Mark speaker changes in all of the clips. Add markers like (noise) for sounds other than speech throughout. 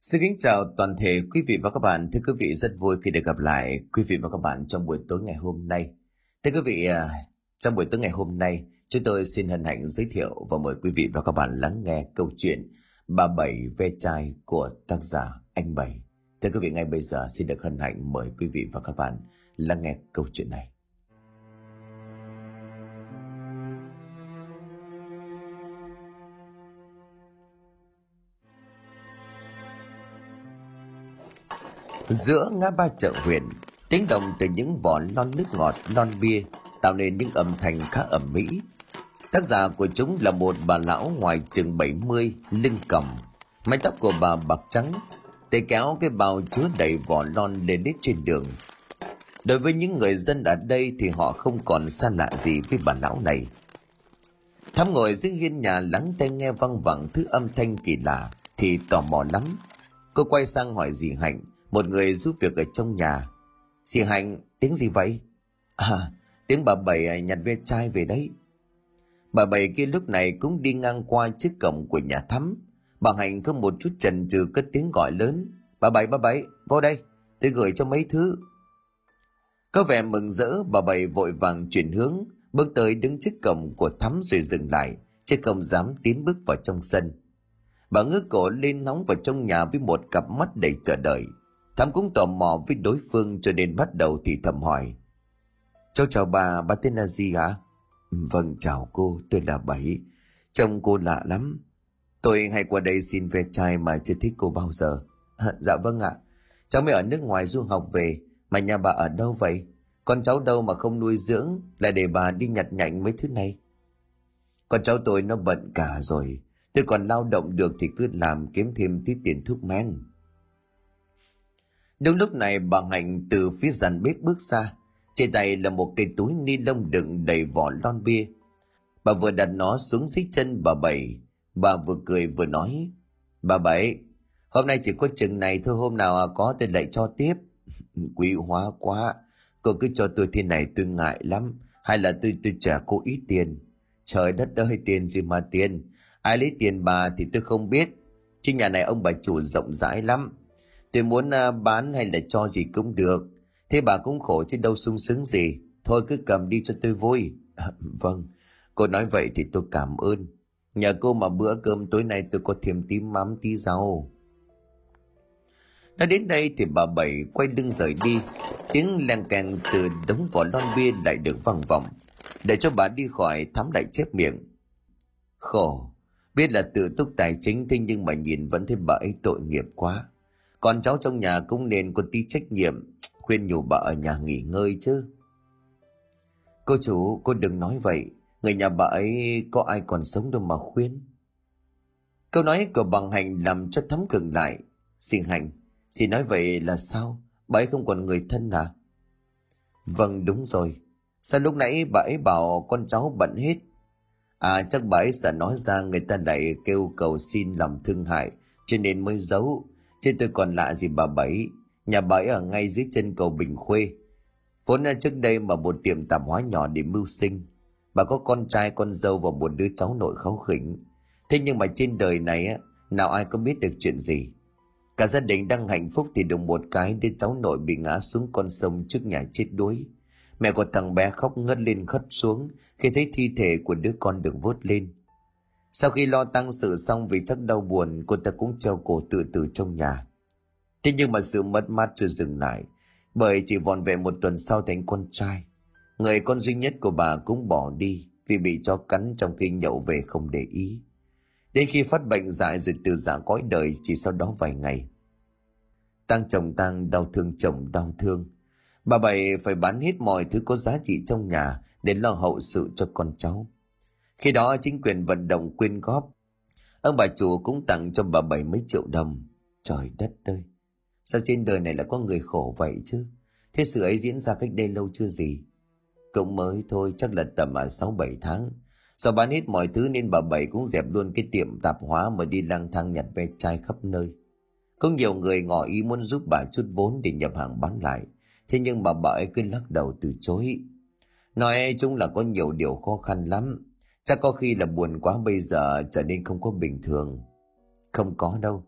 Speaker 1: Xin kính chào toàn thể quý vị và các bạn. Thưa quý vị rất vui khi được gặp lại quý vị và các bạn trong buổi tối ngày hôm nay. Thưa quý vị, à, trong buổi tối ngày hôm nay, chúng tôi xin hân hạnh giới thiệu và mời quý vị và các bạn lắng nghe câu chuyện Bà Bảy ve chai của tác giả Anh Bảy. Thưa quý vị, ngay bây giờ xin được hân hạnh mời quý vị và các bạn lắng nghe câu chuyện này. Giữa ngã ba chợ huyện, tiếng động từ những vỏ non nước ngọt, non bia tạo nên những âm thanh khá ẩm mỹ. Tác giả của chúng là một bà lão ngoài chừng 70, lưng cầm, mái tóc của bà bạc trắng, tay kéo cái bao chứa đầy vỏ non lên đít trên đường. Đối với những người dân ở đây thì họ không còn xa lạ gì với bà lão này. Thắm ngồi dưới hiên nhà lắng tai nghe văng vẳng thứ âm thanh kỳ lạ thì tò mò lắm. Cô quay sang hỏi dì Hạnh, một người giúp việc ở trong nhà. xì Hạnh, tiếng gì vậy? À, tiếng bà Bảy à, nhặt ve chai về đấy. Bà Bảy kia lúc này cũng đi ngang qua trước cổng của nhà thắm. Bà Hạnh có một chút chần chừ cất tiếng gọi lớn. Bà Bảy, bà Bảy, vô đây, tôi gửi cho mấy thứ. Có vẻ mừng rỡ, bà Bảy vội vàng chuyển hướng, bước tới đứng trước cổng của thắm rồi dừng lại, chứ không dám tiến bước vào trong sân. Bà ngước cổ lên nóng vào trong nhà với một cặp mắt đầy chờ đợi. Thắm cũng tò mò với đối phương cho nên bắt đầu thì thầm hỏi. Cháu chào bà, bà tên là gì ạ? Vâng, chào cô, tôi là Bảy. Trông cô lạ lắm. Tôi hay qua đây xin ve chai mà chưa thích cô bao giờ. dạ vâng ạ. Cháu mới ở nước ngoài du học về, mà nhà bà ở đâu vậy? Con cháu đâu mà không nuôi dưỡng, lại để bà đi nhặt nhạnh mấy thứ này? Con cháu tôi nó bận cả rồi. Tôi còn lao động được thì cứ làm kiếm thêm tí tiền thuốc men. Đúng lúc này bà Hạnh từ phía dàn bếp bước ra. Trên tay là một cây túi ni lông đựng đầy vỏ lon bia. Bà vừa đặt nó xuống dưới chân bà Bảy. Bà vừa cười vừa nói. Bà Bảy, hôm nay chỉ có chừng này thôi hôm nào có tôi lại cho tiếp. (laughs) Quý hóa quá. Cô cứ cho tôi thế này tôi ngại lắm. Hay là tôi tôi trả cô ít tiền. Trời đất ơi tiền gì mà tiền. Ai lấy tiền bà thì tôi không biết. Chứ nhà này ông bà chủ rộng rãi lắm Tôi muốn à, bán hay là cho gì cũng được. Thế bà cũng khổ chứ đâu sung sướng gì. Thôi cứ cầm đi cho tôi vui. À, vâng, cô nói vậy thì tôi cảm ơn. Nhờ cô mà bữa cơm tối nay tôi có thêm tí mắm tí rau. Đã đến đây thì bà Bảy quay lưng rời đi. Tiếng len keng từ đống vỏ lon bia lại được vang vọng. Để cho bà đi khỏi thắm lại chép miệng. Khổ, biết là tự túc tài chính thế nhưng mà nhìn vẫn thấy bà ấy tội nghiệp quá con cháu trong nhà cũng nên có tí trách nhiệm, khuyên nhủ bà ở nhà nghỉ ngơi chứ. Cô chủ, cô đừng nói vậy. Người nhà bà ấy có ai còn sống đâu mà khuyên. Câu nói của bằng hành làm cho thấm cường lại. Xin hành, xin nói vậy là sao? Bà ấy không còn người thân à? Vâng đúng rồi. Sao lúc nãy bà ấy bảo con cháu bận hết? À chắc bà ấy sợ nói ra người ta lại kêu cầu xin lòng thương hại, cho nên mới giấu chứ tôi còn lạ gì bà Bảy. Nhà bà ấy ở ngay dưới chân cầu Bình Khuê. Vốn là trước đây mà một tiệm tạp hóa nhỏ để mưu sinh. Bà có con trai, con dâu và một đứa cháu nội kháu khỉnh. Thế nhưng mà trên đời này á, nào ai có biết được chuyện gì. Cả gia đình đang hạnh phúc thì đùng một cái đứa cháu nội bị ngã xuống con sông trước nhà chết đuối. Mẹ của thằng bé khóc ngất lên khất xuống khi thấy thi thể của đứa con được vớt lên. Sau khi lo tăng sự xong vì chắc đau buồn, cô ta cũng treo cổ tự tử trong nhà. Thế nhưng mà sự mất mát chưa dừng lại, bởi chỉ vòn vẹn một tuần sau thành con trai. Người con duy nhất của bà cũng bỏ đi vì bị chó cắn trong khi nhậu về không để ý. Đến khi phát bệnh dại rồi từ giả cõi đời chỉ sau đó vài ngày. Tăng chồng tăng đau thương chồng đau thương. Bà Bảy phải bán hết mọi thứ có giá trị trong nhà để lo hậu sự cho con cháu. Khi đó chính quyền vận động quyên góp. Ông bà chủ cũng tặng cho bà bảy mấy triệu đồng. Trời đất ơi! Sao trên đời này lại có người khổ vậy chứ? Thế sự ấy diễn ra cách đây lâu chưa gì? Cũng mới thôi, chắc là tầm à sáu bảy tháng. Do bán hết mọi thứ nên bà Bảy cũng dẹp luôn cái tiệm tạp hóa mà đi lang thang nhặt ve chai khắp nơi. Có nhiều người ngỏ ý muốn giúp bà chút vốn để nhập hàng bán lại. Thế nhưng mà bà ấy cứ lắc đầu từ chối. Nói chung là có nhiều điều khó khăn lắm. Chắc có khi là buồn quá bây giờ trở nên không có bình thường. Không có đâu.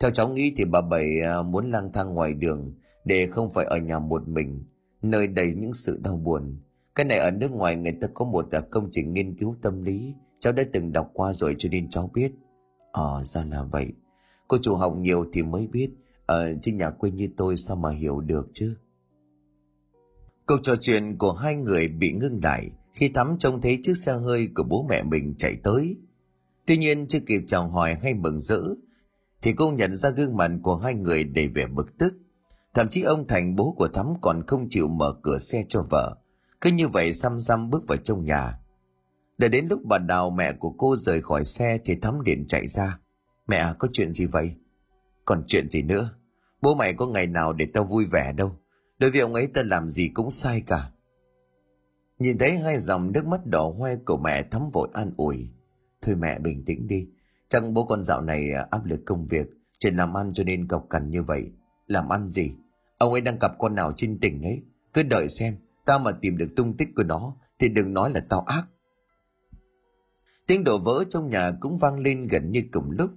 Speaker 1: Theo cháu nghĩ thì bà Bảy à, muốn lang thang ngoài đường để không phải ở nhà một mình, nơi đầy những sự đau buồn. Cái này ở nước ngoài người ta có một à, công trình nghiên cứu tâm lý, cháu đã từng đọc qua rồi cho nên cháu biết. Ờ, ra là vậy. Cô chủ học nhiều thì mới biết, ở trên nhà quê như tôi sao mà hiểu được chứ. Câu trò chuyện của hai người bị ngưng lại khi Thắm trông thấy chiếc xe hơi của bố mẹ mình chạy tới. Tuy nhiên chưa kịp chào hỏi hay mừng rỡ, thì cô nhận ra gương mặt của hai người đầy vẻ bực tức. Thậm chí ông Thành bố của Thắm còn không chịu mở cửa xe cho vợ. Cứ như vậy xăm xăm bước vào trong nhà. Để đến lúc bà Đào mẹ của cô rời khỏi xe thì Thắm điện chạy ra. Mẹ có chuyện gì vậy? Còn chuyện gì nữa? Bố mày có ngày nào để tao vui vẻ đâu. Đối với ông ấy ta làm gì cũng sai cả. Nhìn thấy hai dòng nước mắt đỏ hoe của mẹ thấm vội an ủi. Thôi mẹ bình tĩnh đi. Chắc bố con dạo này à, áp lực công việc, chuyện làm ăn cho nên cọc cằn như vậy. Làm ăn gì? Ông ấy đang gặp con nào trên tỉnh ấy. Cứ đợi xem, tao mà tìm được tung tích của nó thì đừng nói là tao ác. Tiếng đổ vỡ trong nhà cũng vang lên gần như cùng lúc.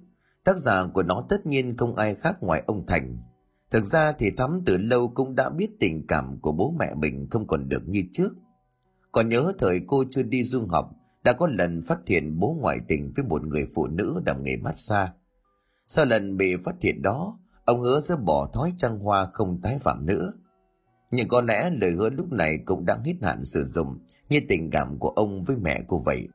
Speaker 1: Tác giả của nó tất nhiên không ai khác ngoài ông Thành. Thực ra thì Thắm từ lâu cũng đã biết tình cảm của bố mẹ mình không còn được như trước. Còn nhớ thời cô chưa đi du học, đã có lần phát hiện bố ngoại tình với một người phụ nữ làm nghề massage. Sau lần bị phát hiện đó, ông hứa sẽ bỏ thói trăng hoa không tái phạm nữa. Nhưng có lẽ lời hứa lúc này cũng đang hết hạn sử dụng như tình cảm của ông với mẹ cô vậy.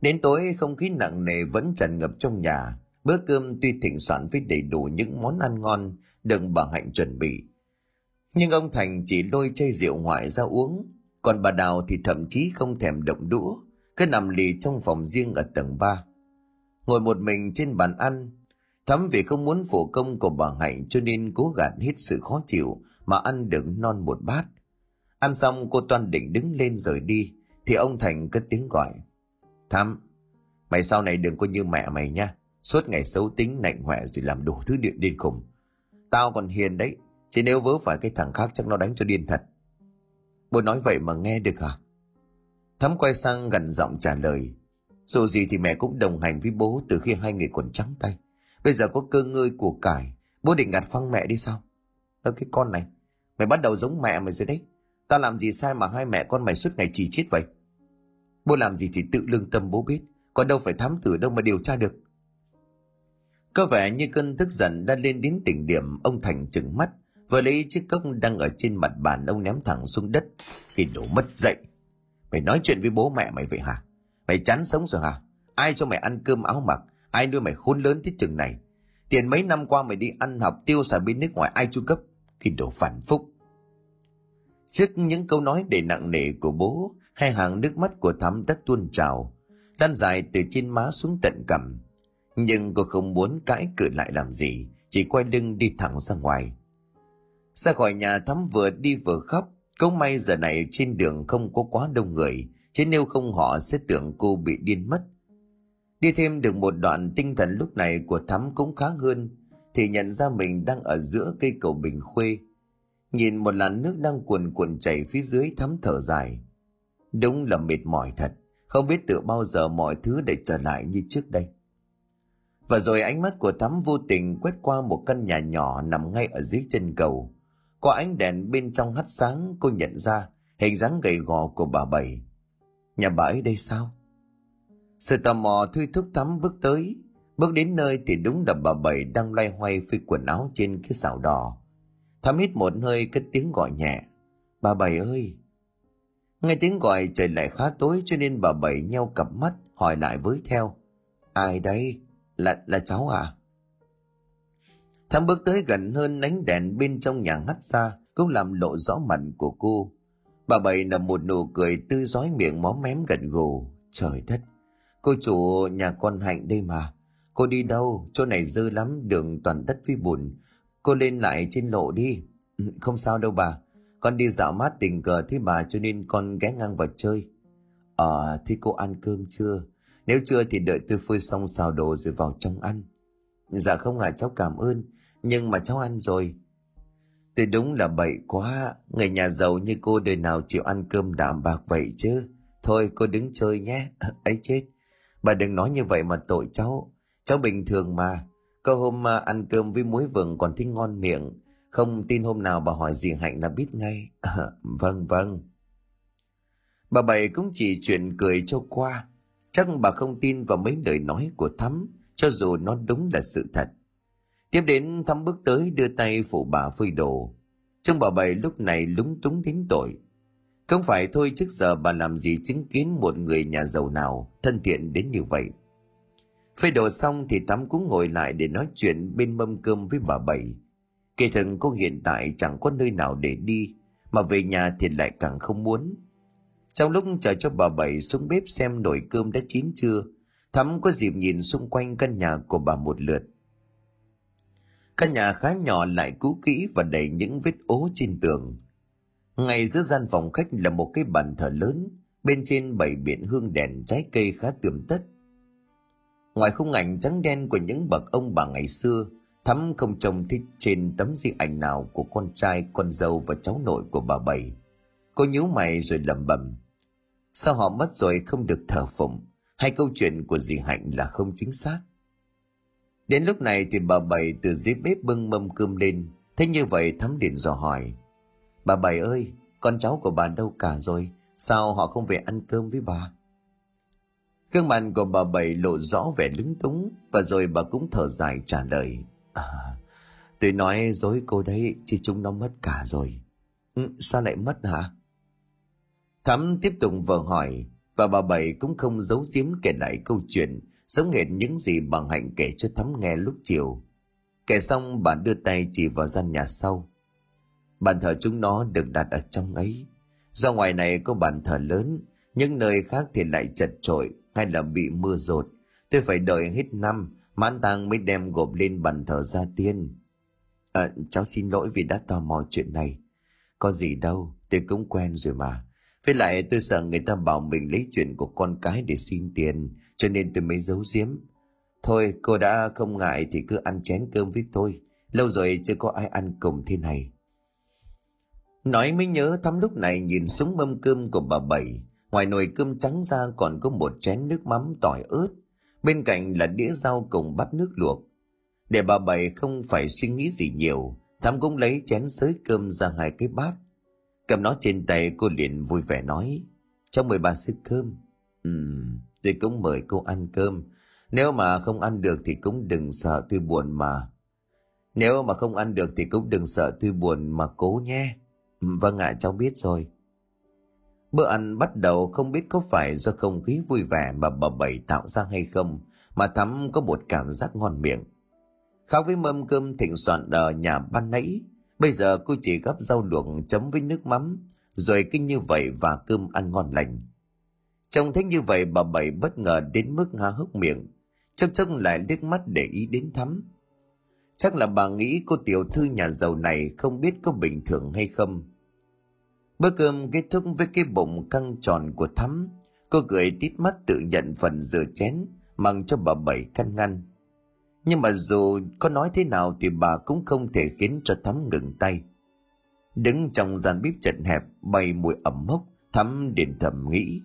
Speaker 1: Đến tối không khí nặng nề vẫn tràn ngập trong nhà, bữa cơm tuy thịnh soạn với đầy đủ những món ăn ngon được bà Hạnh chuẩn bị. Nhưng ông Thành chỉ lôi chai rượu ngoại ra uống, còn bà Đào thì thậm chí không thèm động đũa, cứ nằm lì trong phòng riêng ở tầng 3. Ngồi một mình trên bàn ăn, thắm vì không muốn phụ công của bà Hạnh cho nên cố gạt hết sự khó chịu mà ăn được non một bát. Ăn xong cô Toan định đứng lên rời đi, thì ông Thành cất tiếng gọi. Thắm, mày sau này đừng có như mẹ mày nha, suốt ngày xấu tính nạnh hoẹ rồi làm đủ thứ điện điên khùng. Tao còn hiền đấy, chỉ nếu vớ phải cái thằng khác chắc nó đánh cho điên thật. Bố nói vậy mà nghe được à? Thắm quay sang gần giọng trả lời. Dù gì thì mẹ cũng đồng hành với bố từ khi hai người còn trắng tay. Bây giờ có cơ ngơi của cải, bố định gạt phăng mẹ đi sao? Ơ cái con này, mày bắt đầu giống mẹ mày rồi đấy. Ta làm gì sai mà hai mẹ con mày suốt ngày chỉ chết vậy? Bố làm gì thì tự lương tâm bố biết, còn đâu phải thám tử đâu mà điều tra được. Có vẻ như cơn tức giận đã lên đến đỉnh điểm, ông Thành trừng mắt, vừa lấy chiếc cốc đang ở trên mặt bàn, ông ném thẳng xuống đất, khi đổ mất dậy. Mày nói chuyện với bố mẹ mày vậy hả? Mày chán sống rồi hả? Ai cho mày ăn cơm áo mặc? Ai nuôi mày khôn lớn thế chừng này? Tiền mấy năm qua mày đi ăn học tiêu xài bên nước ngoài ai chu cấp? Khi đổ phản phúc. Trước những câu nói đầy nặng nề của bố, hai hàng nước mắt của thắm đất tuôn trào lan dài từ trên má xuống tận cằm. Nhưng cô không muốn cãi cự lại làm gì, chỉ quay lưng đi thẳng ra ngoài ra khỏi nhà thắm vừa đi vừa khóc, cũng may giờ này trên đường không có quá đông người, chứ nếu không họ sẽ tưởng cô bị điên mất. Đi thêm được một đoạn tinh thần lúc này của thắm cũng khá hơn, thì nhận ra mình đang ở giữa cây cầu bình khuê. Nhìn một làn nước đang cuồn cuộn chảy phía dưới thắm thở dài. Đúng là mệt mỏi thật, không biết từ bao giờ mọi thứ để trở lại như trước đây. Và rồi ánh mắt của thắm vô tình quét qua một căn nhà nhỏ nằm ngay ở dưới chân cầu qua ánh đèn bên trong hắt sáng, cô nhận ra hình dáng gầy gò của bà bảy. Nhà bà ấy đây sao? Sự tò mò thôi thúc thắm bước tới. Bước đến nơi thì đúng là bà bảy đang loay hoay phi quần áo trên cái xào đỏ. Thắm hít một hơi cất tiếng gọi nhẹ. Bà bảy ơi! Nghe tiếng gọi trời lại khá tối cho nên bà bảy nheo cặp mắt, hỏi lại với theo. Ai đây? Là là cháu à? Thắm bước tới gần hơn ánh đèn bên trong nhà hắt xa cũng làm lộ rõ mặt của cô. Bà Bảy nằm một nụ cười tươi giói miệng móm mém gần gù. Trời đất, cô chủ nhà con Hạnh đây mà. Cô đi đâu? Chỗ này dơ lắm, đường toàn đất với bùn. Cô lên lại trên lộ đi. Không sao đâu bà. Con đi dạo mát tình cờ thế bà cho nên con ghé ngang vào chơi. Ờ, à, thì cô ăn cơm chưa? Nếu chưa thì đợi tôi phơi xong xào đồ rồi vào trong ăn. Dạ không ạ, à, cháu cảm ơn nhưng mà cháu ăn rồi tôi đúng là bậy quá người nhà giàu như cô đời nào chịu ăn cơm đạm bạc vậy chứ thôi cô đứng chơi nhé (laughs) ấy chết bà đừng nói như vậy mà tội cháu cháu bình thường mà Có hôm mà ăn cơm với muối vừng còn thấy ngon miệng. Không tin hôm nào bà hỏi gì Hạnh là biết ngay. À, (laughs) vâng vâng. Bà Bảy cũng chỉ chuyện cười cho qua. Chắc bà không tin vào mấy lời nói của Thắm, cho dù nó đúng là sự thật. Tiếp đến Thắm bước tới đưa tay phụ bà phơi đồ. Trông bà Bảy lúc này lúng túng đến tội. Không phải thôi trước giờ bà làm gì chứng kiến một người nhà giàu nào thân thiện đến như vậy. Phơi đồ xong thì Thắm cũng ngồi lại để nói chuyện bên mâm cơm với bà Bảy. Kể thực cô hiện tại chẳng có nơi nào để đi, mà về nhà thì lại càng không muốn. Trong lúc chờ cho bà Bảy xuống bếp xem nồi cơm đã chín chưa, Thắm có dịp nhìn xung quanh căn nhà của bà một lượt. Căn nhà khá nhỏ lại cũ kỹ và đầy những vết ố trên tường. Ngay giữa gian phòng khách là một cái bàn thờ lớn, bên trên bày biện hương đèn trái cây khá tươm tất. Ngoài khung ảnh trắng đen của những bậc ông bà ngày xưa, Thắm không trông thích trên tấm di ảnh nào của con trai, con dâu và cháu nội của bà Bảy. Cô nhíu mày rồi lẩm bẩm. Sao họ mất rồi không được thờ phụng, hay câu chuyện của dì Hạnh là không chính xác? Đến lúc này thì bà Bảy từ dưới bếp bưng mâm cơm lên, thế như vậy Thắm điện dò hỏi. Bà Bảy ơi, con cháu của bà đâu cả rồi, sao họ không về ăn cơm với bà? Gương mặt của bà Bảy lộ rõ vẻ lúng túng và rồi bà cũng thở dài trả lời. À, tôi nói dối cô đấy, chứ chúng nó mất cả rồi. Ừ, sao lại mất hả? Thắm tiếp tục vờ hỏi và bà Bảy cũng không giấu giếm kể lại câu chuyện giống nghệt những gì bà Hạnh kể cho Thắm nghe lúc chiều. Kể xong bà đưa tay chỉ vào gian nhà sau. Bàn thờ chúng nó được đặt ở trong ấy. Do ngoài này có bàn thờ lớn, những nơi khác thì lại chật trội hay là bị mưa rột. Tôi phải đợi hết năm, mãn tang mới đem gộp lên bàn thờ gia tiên. À, cháu xin lỗi vì đã tò mò chuyện này. Có gì đâu, tôi cũng quen rồi mà. Với lại tôi sợ người ta bảo mình lấy chuyện của con cái để xin tiền, cho nên tôi mới giấu giếm. Thôi, cô đã không ngại thì cứ ăn chén cơm với tôi. Lâu rồi chưa có ai ăn cùng thế này. Nói mới nhớ thắm lúc này nhìn xuống mâm cơm của bà Bảy. Ngoài nồi cơm trắng ra còn có một chén nước mắm tỏi ớt. Bên cạnh là đĩa rau cùng bát nước luộc. Để bà Bảy không phải suy nghĩ gì nhiều, Thắm cũng lấy chén sới cơm ra hai cái bát. Cầm nó trên tay cô liền vui vẻ nói, cho mời bà sức cơm. Ừm, tôi cũng mời cô ăn cơm. Nếu mà không ăn được thì cũng đừng sợ tôi buồn mà. Nếu mà không ăn được thì cũng đừng sợ tôi buồn mà cố nhé. Vâng ạ, cháu biết rồi. Bữa ăn bắt đầu không biết có phải do không khí vui vẻ mà bà Bảy tạo ra hay không, mà Thắm có một cảm giác ngon miệng. Khác với mâm cơm thịnh soạn ở nhà ban nãy, bây giờ cô chỉ gắp rau luộc chấm với nước mắm, rồi kinh như vậy và cơm ăn ngon lành. Trông thấy như vậy bà Bảy bất ngờ đến mức há hốc miệng, chốc chốc lại liếc mắt để ý đến Thắm. Chắc là bà nghĩ cô tiểu thư nhà giàu này không biết có bình thường hay không, Bữa cơm kết thúc với cái bụng căng tròn của Thắm. Cô cười tít mắt tự nhận phần rửa chén, mang cho bà Bảy căn ngăn. Nhưng mà dù có nói thế nào thì bà cũng không thể khiến cho Thắm ngừng tay. Đứng trong gian bếp chật hẹp, bay mùi ẩm mốc, Thắm điện thầm nghĩ.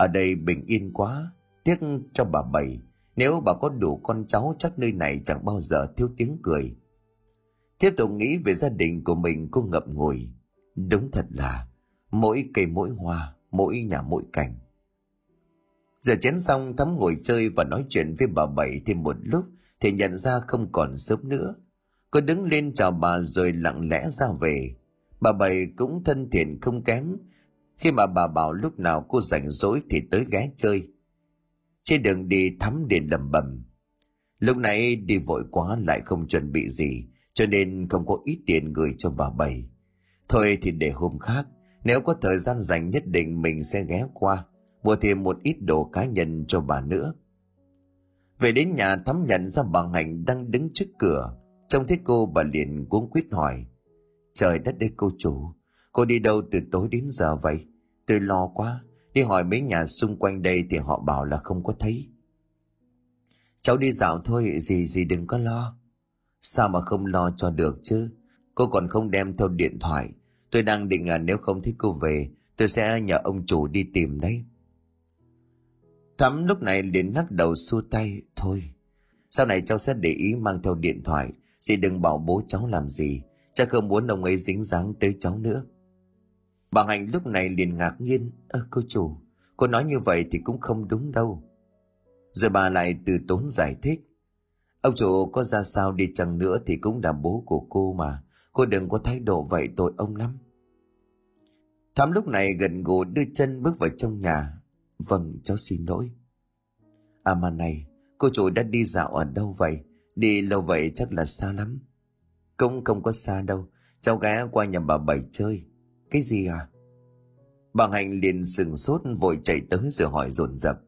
Speaker 1: Ở đây bình yên quá, tiếc cho bà Bảy. Nếu bà có đủ con cháu chắc nơi này chẳng bao giờ thiếu tiếng cười. Tiếp tục nghĩ về gia đình của mình cô ngậm ngùi Đúng thật là mỗi cây mỗi hoa, mỗi nhà mỗi cảnh. Giờ chén xong Thắm ngồi chơi và nói chuyện với bà Bảy thêm một lúc thì nhận ra không còn sớm nữa. Cô đứng lên chào bà rồi lặng lẽ ra về. Bà Bảy cũng thân thiện không kém khi mà bà bảo lúc nào cô rảnh rỗi thì tới ghé chơi. Trên đường đi Thắm điện lầm bầm. Lúc nãy đi vội quá lại không chuẩn bị gì cho nên không có ít tiền gửi cho bà Bảy. Thôi thì để hôm khác, nếu có thời gian dành nhất định mình sẽ ghé qua, mua thêm một ít đồ cá nhân cho bà nữa. Về đến nhà thắm nhận ra bà Hạnh đang đứng trước cửa, trông thấy cô bà liền cuống quýt hỏi. Trời đất đây cô chủ, cô đi đâu từ tối đến giờ vậy? Tôi lo quá, đi hỏi mấy nhà xung quanh đây thì họ bảo là không có thấy. Cháu đi dạo thôi, gì gì đừng có lo. Sao mà không lo cho được chứ? Cô còn không đem theo điện thoại, Tôi đang định à, nếu không thích cô về, tôi sẽ nhờ ông chủ đi tìm đấy. Thắm lúc này liền lắc đầu xua tay. Thôi, Sau này cháu sẽ để ý mang theo điện thoại. Dì đừng bảo bố cháu làm gì. Cha không muốn ông ấy dính dáng tới cháu nữa. Bà Hạnh lúc này liền ngạc nhiên. Ơ cô chủ, cô nói như vậy thì cũng không đúng đâu. Rồi bà lại từ tốn giải thích. Ông chủ có ra sao đi chăng nữa thì cũng là bố của cô mà. Cô đừng có thái độ vậy tội ông lắm. Thắm lúc này gần gù đưa chân bước vào trong nhà. Vâng, cháu xin lỗi. À mà này, cô chủ đã đi dạo ở đâu vậy? Đi lâu vậy chắc là xa lắm. Cũng không có xa đâu. Cháu ghé qua nhà bà Bảy chơi. Cái gì à? Bà Hạnh liền sừng sốt vội chạy tới rồi hỏi dồn dập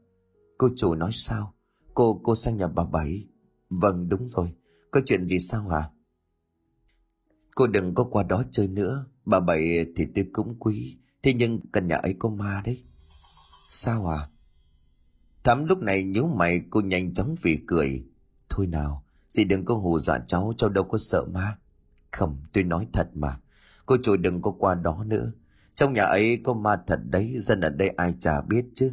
Speaker 1: Cô chủ nói sao? Cô, cô sang nhà bà Bảy. Vâng, đúng rồi. Có chuyện gì sao à? Cô đừng có qua đó chơi nữa. Bà Bảy thì tôi cũng quý. Thế nhưng căn nhà ấy có ma đấy. Sao à? Thắm lúc này nhíu mày cô nhanh chóng vì cười. Thôi nào, dì đừng có hù dọa cháu, cháu đâu có sợ ma. Không, tôi nói thật mà. Cô chủ đừng có qua đó nữa. Trong nhà ấy có ma thật đấy, dân ở đây ai chả biết chứ.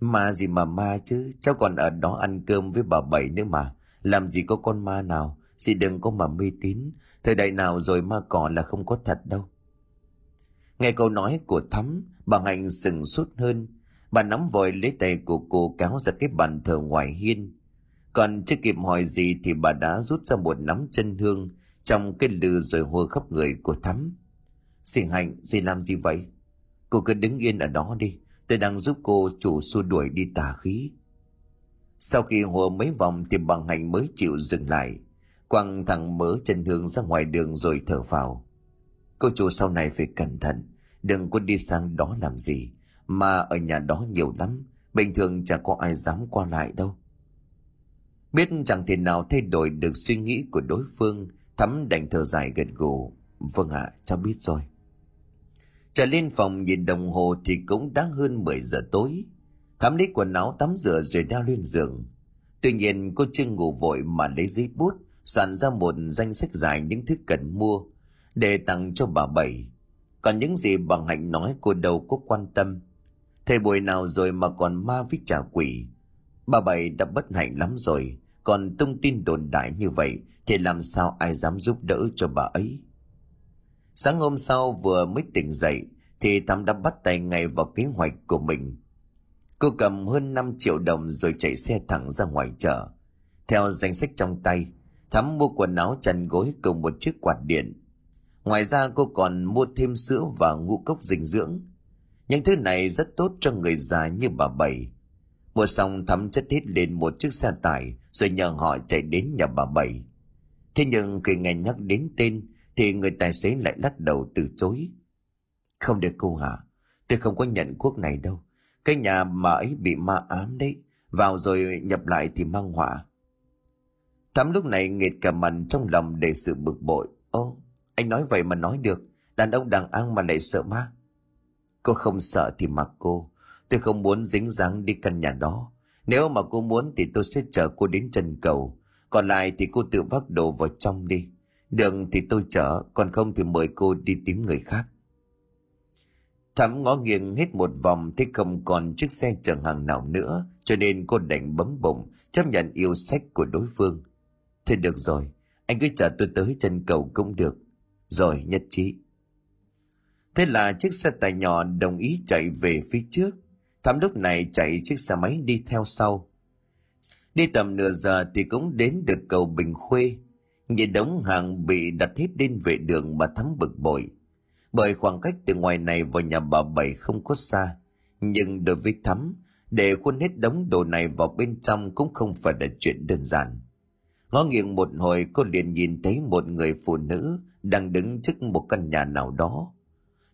Speaker 1: Ma gì mà ma chứ, cháu còn ở đó ăn cơm với bà Bảy nữa mà. Làm gì có con ma nào, chị đừng có mà mê tín. Thời đại nào rồi ma cỏ là không có thật đâu. Nghe câu nói của Thắm, bà Hạnh sừng sốt hơn. Bà nắm vội lấy tay của cô kéo ra cái bàn thờ ngoài hiên. Còn chưa kịp hỏi gì thì bà đã rút ra một nắm chân hương trong cái lừ rồi hô khắp người của Thắm. Dì Hạnh, dì làm gì vậy? Cô cứ đứng yên ở đó đi. Tôi đang giúp cô chủ xua đuổi đi tà khí. Sau khi hùa mấy vòng thì bằng hạnh mới chịu dừng lại. Quăng thằng mớ chân hương ra ngoài đường rồi thở vào. Cô chủ sau này phải cẩn thận. Đừng có đi sang đó làm gì. Mà ở nhà đó nhiều lắm. Bình thường chẳng có ai dám qua lại đâu. Biết chẳng thể nào thay đổi được suy nghĩ của đối phương. Thắm đành thở dài gật gù. Vâng ạ, à, cháu biết rồi. Trở lên phòng nhìn đồng hồ thì cũng đã hơn 10 giờ tối. Thắm lấy quần áo tắm rửa rồi đeo lên giường. Tuy nhiên cô chưa ngủ vội mà lấy giấy bút soạn ra một danh sách dài những thứ cần mua để tặng cho bà Bảy. Còn những gì bằng Hạnh nói cô đâu có quan tâm. Thời buổi nào rồi mà còn ma với trả quỷ. Bà Bảy đã bất hạnh lắm rồi, còn tung tin đồn đại như vậy thì làm sao ai dám giúp đỡ cho bà ấy. Sáng hôm sau vừa mới tỉnh dậy thì Thắm đã bắt tay ngay vào kế hoạch của mình. Cô cầm hơn 5 triệu đồng rồi chạy xe thẳng ra ngoài chợ. Theo danh sách trong tay, Thắm mua quần áo chăn gối cùng một chiếc quạt điện. Ngoài ra cô còn mua thêm sữa và ngũ cốc dinh dưỡng. Những thứ này rất tốt cho người già như bà Bảy. Mua xong Thắm chất hết lên một chiếc xe tải rồi nhờ họ chạy đến nhà bà Bảy. Thế nhưng khi nghe nhắc đến tên thì người tài xế lại lắc đầu từ chối. Không được cô hả? Tôi không có nhận quốc này đâu. Cái nhà mà ấy bị ma ám đấy. Vào rồi nhập lại thì mang họa. Thắm lúc này nghệt cả mặt trong lòng để sự bực bội. Ô, anh nói vậy mà nói được. Đàn ông đàn ăn mà lại sợ ma. Cô không sợ thì mặc cô. Tôi không muốn dính dáng đi căn nhà đó. Nếu mà cô muốn thì tôi sẽ chờ cô đến chân cầu. Còn lại thì cô tự vác đồ vào trong đi. được thì tôi chở, còn không thì mời cô đi tìm người khác. Thắm ngó nghiêng hết một vòng thấy không còn chiếc xe chở hàng nào nữa, cho nên cô đành bấm bụng, chấp nhận yêu sách của đối phương. Thôi được rồi, anh cứ chở tôi tới chân cầu cũng được. Rồi, nhất trí. Thế là chiếc xe tải nhỏ đồng ý chạy về phía trước. Thắm lúc này chạy chiếc xe máy đi theo sau. Đi tầm nửa giờ thì cũng đến được cầu Bình Khuê. Nhìn đống hàng bị đặt hết lên vệ đường mà thắm bực bội. Bởi khoảng cách từ ngoài này vào nhà bà Bảy không có xa. Nhưng đối với thắm, để khuôn hết đống đồ này vào bên trong cũng không phải là chuyện đơn giản. Ngó nghiêng một hồi cô liền nhìn thấy một người phụ nữ đang đứng trước một căn nhà nào đó.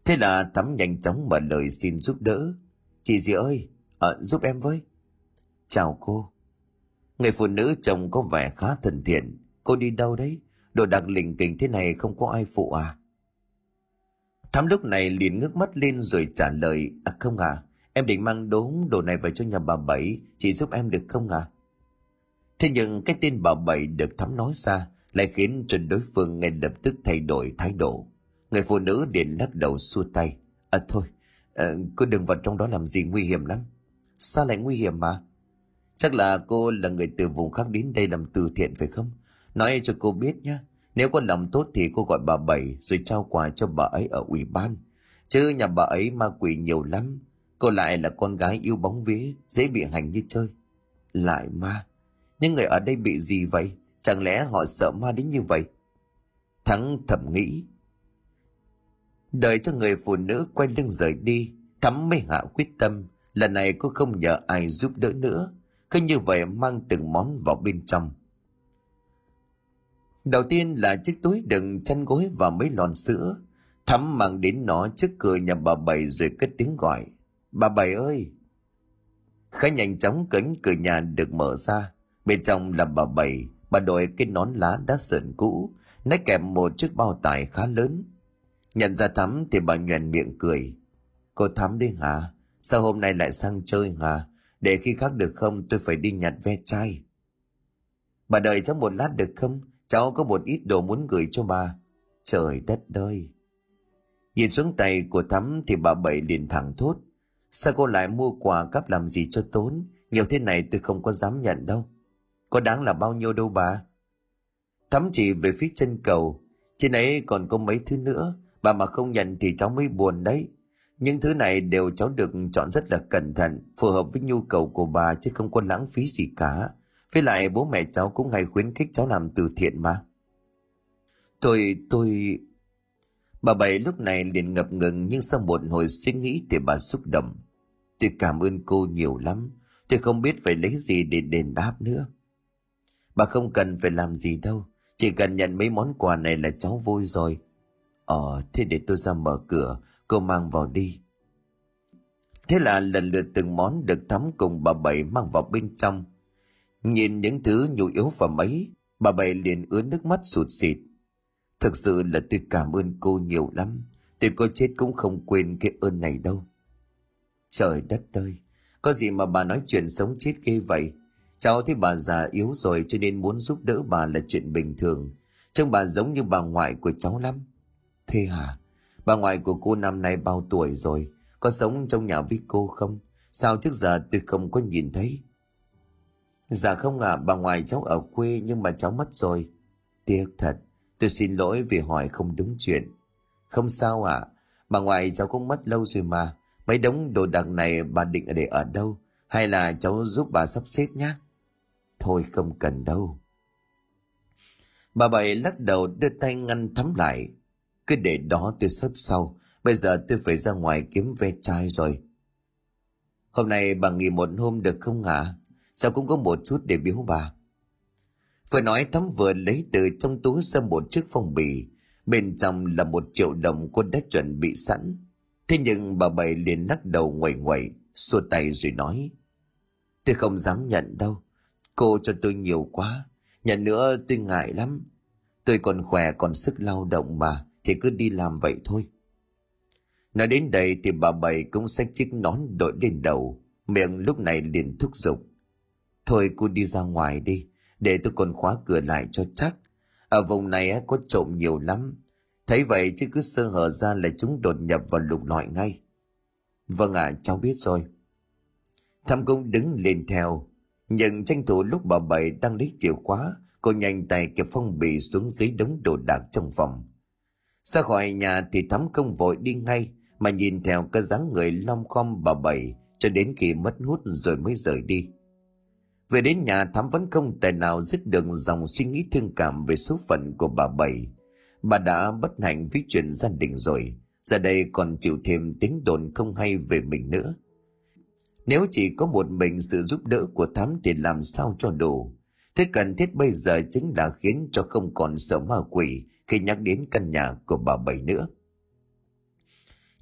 Speaker 1: Thế là thắm nhanh chóng mở lời xin giúp đỡ. Chị dì ơi, à, giúp em với. Chào cô. Người phụ nữ chồng có vẻ khá thân thiện. Cô đi đâu đấy? Đồ đặc lình kình thế này không có ai phụ à? Thắm lúc này liền ngước mắt lên rồi trả lời. À không à, em định mang đốm đồ này về cho nhà bà Bảy. Chị giúp em được không à? Thế nhưng cái tên bà Bảy được Thắm nói ra lại khiến cho đối phương ngay lập tức thay đổi thái độ. Người phụ nữ liền lắc đầu xua tay. À thôi, à, cô đừng vào trong đó làm gì nguy hiểm lắm. Sao lại nguy hiểm mà? Chắc là cô là người từ vùng khác đến đây làm từ thiện phải không? Nói cho cô biết nhé. Nếu có lòng tốt thì cô gọi bà Bảy rồi trao quà cho bà ấy ở ủy ban. Chứ nhà bà ấy ma quỷ nhiều lắm. Cô lại là con gái yêu bóng vía, dễ bị hành như chơi. Lại ma. Những người ở đây bị gì vậy? Chẳng lẽ họ sợ ma đến như vậy? Thắng thầm nghĩ. Đợi cho người phụ nữ quay lưng rời đi, Thắm mới hạ quyết tâm. Lần này cô không nhờ ai giúp đỡ nữa. Cứ như vậy mang từng món vào bên trong. Đầu tiên là chiếc túi đựng chăn gối và mấy lon sữa. Thắm mang đến nó trước cửa nhà bà Bảy rồi cất tiếng gọi. Bà Bảy ơi! Khá nhanh chóng cánh cửa nhà được mở ra. Bên trong là bà Bảy, bà đội cái nón lá đã sờn cũ, nách kèm một chiếc bao tải khá lớn. Nhận ra Thắm thì bà nhoèn miệng cười. Cô Thắm đi hả? Sao hôm nay lại sang chơi hả? Để khi khác được không, tôi phải đi nhặt ve chai. Bà đợi cháu một lát được không? Cháu có một ít đồ muốn gửi cho bà. Trời đất ơi! Nhìn xuống tay của Thắm thì bà Bảy liền thẳng thốt. Sao cô lại mua quà cắp làm gì cho tốn? Nhiều thế này tôi không có dám nhận đâu. Có đáng là bao nhiêu đâu bà? Thắm chỉ về phía chân cầu. Trên ấy còn có mấy thứ nữa. Bà mà không nhận thì cháu mới buồn đấy. Những thứ này đều cháu được chọn rất là cẩn thận, phù hợp với nhu cầu của bà chứ không có lãng phí gì cả. Với lại bố mẹ cháu cũng hay khuyến khích cháu làm từ thiện mà. Tôi, tôi... Bà Bảy lúc này liền ngập ngừng nhưng sau một hồi suy nghĩ thì bà xúc động. Tôi cảm ơn cô nhiều lắm. Tôi không biết phải lấy gì để đền đáp nữa. Bà không cần phải làm gì đâu. Chỉ cần nhận mấy món quà này là cháu vui rồi. Ờ, thế để tôi ra mở cửa, cô mang vào đi. Thế là lần lượt từng món được thắm cùng bà Bảy mang vào bên trong. Nhìn những thứ nhu yếu phẩm ấy, bà Bảy liền ướt nước mắt sụt xịt. Thực sự là tôi cảm ơn cô nhiều lắm. Tôi có chết cũng không quên cái ơn này đâu. Trời đất ơi, có gì mà bà nói chuyện sống chết ghê vậy? Cháu thấy bà già yếu rồi cho nên muốn giúp đỡ bà là chuyện bình thường. Trông bà giống như bà ngoại của cháu lắm. Thế hả? Bà ngoại của cô năm nay bao tuổi rồi? Có sống trong nhà với cô không? Sao trước giờ tôi không có nhìn thấy? Dạ không ạ, à, bà ngoại cháu ở quê nhưng mà cháu mất rồi. Tiếc thật, tôi xin lỗi vì hỏi không đúng chuyện. Không sao ạ, à, bà ngoại cháu cũng mất lâu rồi mà. Mấy đống đồ đạc này bà định để ở đâu? Hay là cháu giúp bà sắp xếp nhé? Thôi không cần đâu. Bà Bảy lắc đầu đưa tay ngăn thắm lại. Cứ để đó tôi sắp sau. Bây giờ tôi phải ra ngoài kiếm ve chai rồi. Hôm nay bà nghỉ một hôm được không hả? Sao cũng có một chút để biếu bà. Vừa nói thắm vừa lấy từ trong túi ra một chiếc phong bì. Bên trong là một triệu đồng cô đã chuẩn bị sẵn. Thế nhưng bà Bảy liền lắc đầu ngoẩy ngoẩy, xua tay rồi nói. Tôi không dám nhận đâu. Cô cho tôi nhiều quá. Nhận nữa tôi ngại lắm. Tôi còn khỏe còn sức lao động mà. Thì cứ đi làm vậy thôi. Nói đến đây thì bà Bảy cũng xách chiếc nón đội lên đầu. Miệng lúc này liền thúc giục. Thôi cô đi ra ngoài đi. Để tôi còn khóa cửa lại cho chắc. Ở vùng này có trộm nhiều lắm. Thấy vậy chứ cứ sơ hở ra là chúng đột nhập vào lục lọi ngay. Vâng ạ, à, cháu biết rồi. Thăm công đứng lên theo. Nhưng tranh thủ lúc bà Bảy đang lấy chìa khóa, cô nhanh tay kẹp phong bì xuống dưới đống đồ đạc trong phòng. Ra khỏi nhà thì thắm công vội đi ngay, mà nhìn theo cái dáng người long khom bà Bảy cho đến khi mất hút rồi mới rời đi. Về đến nhà Thắm vẫn không tài nào dứt được dòng suy nghĩ thương cảm về số phận của bà Bảy. Bà đã bất hạnh với chuyện gia đình rồi, giờ đây còn chịu thêm tiếng đồn không hay về mình nữa. Nếu chỉ có một mình sự giúp đỡ của Thắm thì làm sao cho đủ. Thế cần thiết bây giờ chính là khiến cho không còn sợ ma quỷ khi nhắc đến căn nhà của bà Bảy nữa.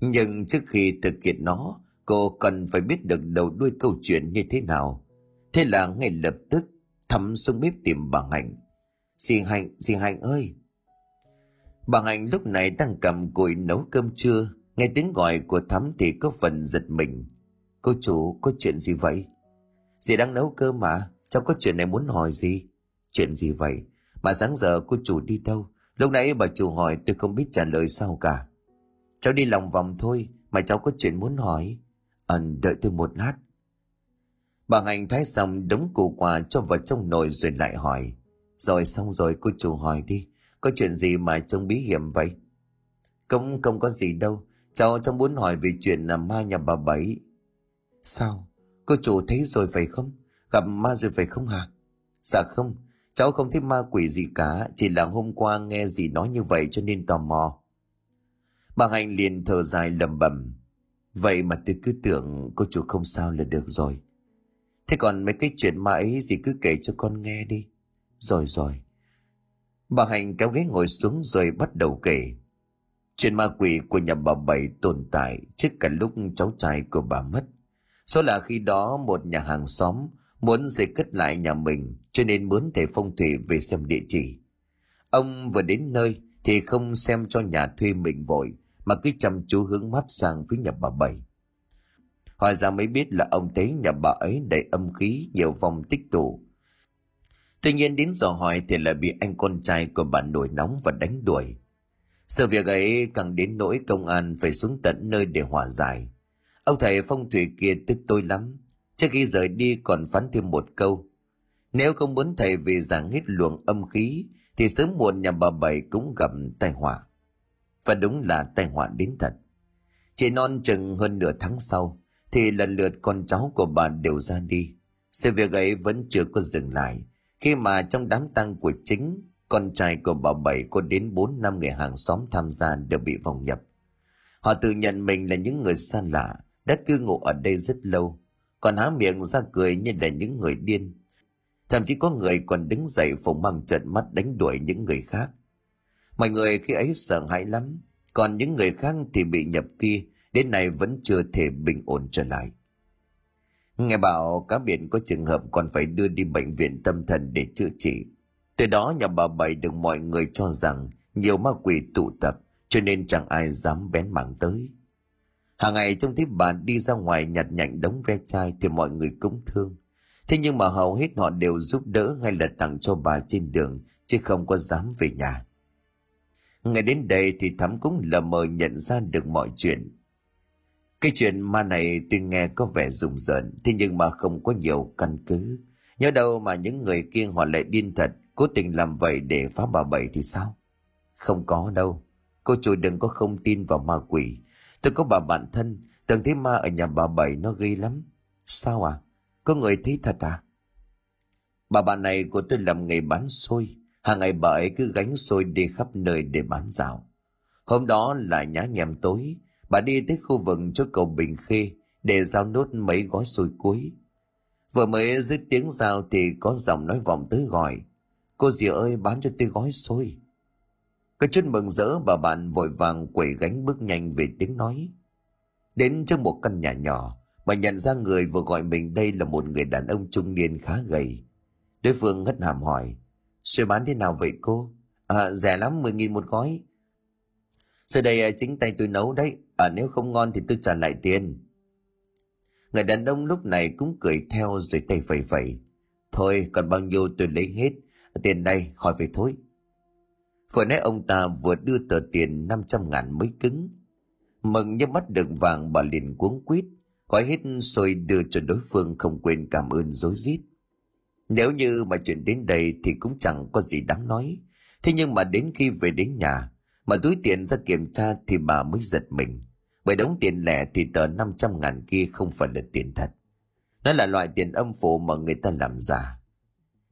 Speaker 1: Nhưng trước khi thực hiện nó, cô cần phải biết được đầu đuôi câu chuyện như thế nào. Thế là ngay lập tức thắm xuống bếp tìm bà Hạnh. Dì Hạnh, dì Hạnh ơi! Bà Hạnh lúc này đang cầm cùi nấu cơm trưa, nghe tiếng gọi của thắm thì có phần giật mình. Cô chủ, có chuyện gì vậy? Dì đang nấu cơm mà, cháu có chuyện này muốn hỏi gì? Chuyện gì vậy? Mà sáng giờ cô chủ đi đâu? Lúc nãy bà chủ hỏi tôi không biết trả lời sao cả. Cháu đi lòng vòng thôi, mà cháu có chuyện muốn hỏi. Ẩn đợi tôi một lát. Bà Hành thái xong đống củ quả cho vào trong nồi rồi lại hỏi. Rồi xong rồi cô chủ hỏi đi, có chuyện gì mà trông bí hiểm vậy? Cũng không có gì đâu, cháu cháu muốn hỏi về chuyện là ma nhà bà Bảy. Sao? Cô chủ thấy rồi phải không? Gặp ma rồi phải không hả? Dạ không, cháu không thấy ma quỷ gì cả, chỉ là hôm qua nghe gì nói như vậy cho nên tò mò. Bà hạnh liền thở dài lầm bầm. Vậy mà tôi cứ tưởng cô chủ không sao là được rồi. Thế còn mấy cái chuyện ma ấy gì cứ kể cho con nghe đi. Rồi rồi. Bà hạnh kéo ghế ngồi xuống rồi bắt đầu kể. Chuyện ma quỷ của nhà bà Bảy tồn tại trước cả lúc cháu trai của bà mất. Số là khi đó một nhà hàng xóm muốn xây cất lại nhà mình, cho nên muốn thầy phong thủy về xem địa chỉ. Ông vừa đến nơi thì không xem cho nhà thuê mình vội, mà cứ chăm chú hướng mắt sang phía nhà bà Bảy. Hỏi ra mới biết là ông thấy nhà bà ấy đầy âm khí, nhiều vòng tích tụ. Tuy nhiên đến dò hỏi thì lại bị anh con trai của bà nổi nóng và đánh đuổi. Sự việc ấy càng đến nỗi công an phải xuống tận nơi để hòa giải. Ông thầy phong thủy kia tức tôi lắm. Trước khi rời đi còn phán thêm một câu. Nếu không muốn thầy về giảng hết luồng âm khí thì sớm muộn nhà bà Bảy cũng gặp tai họa. Và đúng là tai họa đến thật. Chỉ non chừng hơn nửa tháng sau thì lần lượt con cháu của bà đều ra đi. Sự việc ấy vẫn chưa có dừng lại khi mà trong đám tang của chính con trai của bà Bảy có đến 4 năm người hàng xóm tham gia đều bị vòng nhập. Họ tự nhận mình là những người xa lạ, đã cư ngụ ở đây rất lâu, còn há miệng ra cười như là những người điên. Thậm chí có người còn đứng dậy phồng mang trận mắt đánh đuổi những người khác. Mọi người khi ấy sợ hãi lắm, còn những người khác thì bị nhập kia, đến nay vẫn chưa thể bình ổn trở lại. Nghe bảo cá biển có trường hợp còn phải đưa đi bệnh viện tâm thần để chữa trị. Từ đó nhà bà Bảy được mọi người cho rằng nhiều ma quỷ tụ tập cho nên chẳng ai dám bén mảng tới. Hàng ngày trông thấy bà đi ra ngoài nhặt nhạnh đống ve chai thì mọi người cũng thương. Thế nhưng mà hầu hết họ đều giúp đỡ hay là tặng cho bà trên đường, chứ không có dám về nhà. Ngày đến đây thì Thắm cũng lờ mờ nhận ra được mọi chuyện. Cái chuyện ma này tuy nghe có vẻ rùng rợn, thế nhưng mà không có nhiều căn cứ. Nhớ đâu mà những người kia họ lại điên thật, cố tình làm vậy để phá bà Bảy thì sao? Không có đâu. Cô chủ đừng có không tin vào ma quỷ. Tôi có bà bạn thân, từng thấy ma ở nhà bà Bảy nó ghê lắm. Sao à? Có người thấy thật à? Bà bạn này của tôi làm nghề bán xôi. Hàng ngày bà ấy cứ gánh xôi đi khắp nơi để bán rào Hôm đó là nhá nhèm tối, bà đi tới khu vực cho cầu Bình Khê để giao nốt mấy gói xôi cuối. Vừa mới dứt tiếng giao thì có giọng nói vọng tới gọi. Cô dì ơi bán cho tôi gói xôi. Có chút mừng rỡ bà bạn vội vàng quẩy gánh bước nhanh về tiếng nói. Đến trước một căn nhà nhỏ, bà nhận ra người vừa gọi mình đây là một người đàn ông trung niên khá gầy. Đối phương ngất hàm hỏi, xôi bán thế nào vậy cô? À, rẻ lắm, 10 nghìn một gói. Xôi đây à, chính tay tôi nấu đấy, à nếu không ngon thì tôi trả lại tiền. Người đàn ông lúc này cũng cười theo rồi tay phẩy phẩy. Thôi, còn bao nhiêu tôi lấy hết, tiền này khỏi phải thối Vừa nãy ông ta vừa đưa tờ tiền 500 ngàn mới cứng. Mừng nhắm mắt được vàng bà liền cuống quýt, gói hết rồi đưa cho đối phương không quên cảm ơn dối rít Nếu như mà chuyện đến đây thì cũng chẳng có gì đáng nói. Thế nhưng mà đến khi về đến nhà, mà túi tiền ra kiểm tra thì bà mới giật mình. Bởi đống tiền lẻ thì tờ 500 ngàn kia không phải là tiền thật. Nó là loại tiền âm phủ mà người ta làm giả.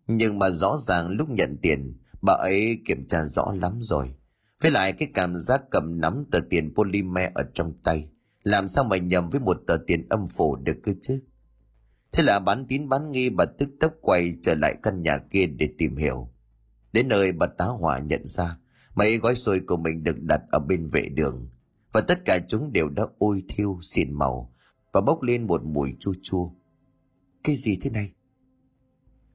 Speaker 1: Nhưng mà rõ ràng lúc nhận tiền, bà ấy kiểm tra rõ lắm rồi. Với lại cái cảm giác cầm nắm tờ tiền polymer ở trong tay, làm sao mà nhầm với một tờ tiền âm phủ được cơ chứ? Thế là bán tín bán nghi bà tức tốc quay trở lại căn nhà kia để tìm hiểu. Đến nơi bà tá hỏa nhận ra, mấy gói xôi của mình được đặt ở bên vệ đường. Và tất cả chúng đều đã ôi thiêu xỉn màu và bốc lên một mùi chua chua. Cái gì thế này?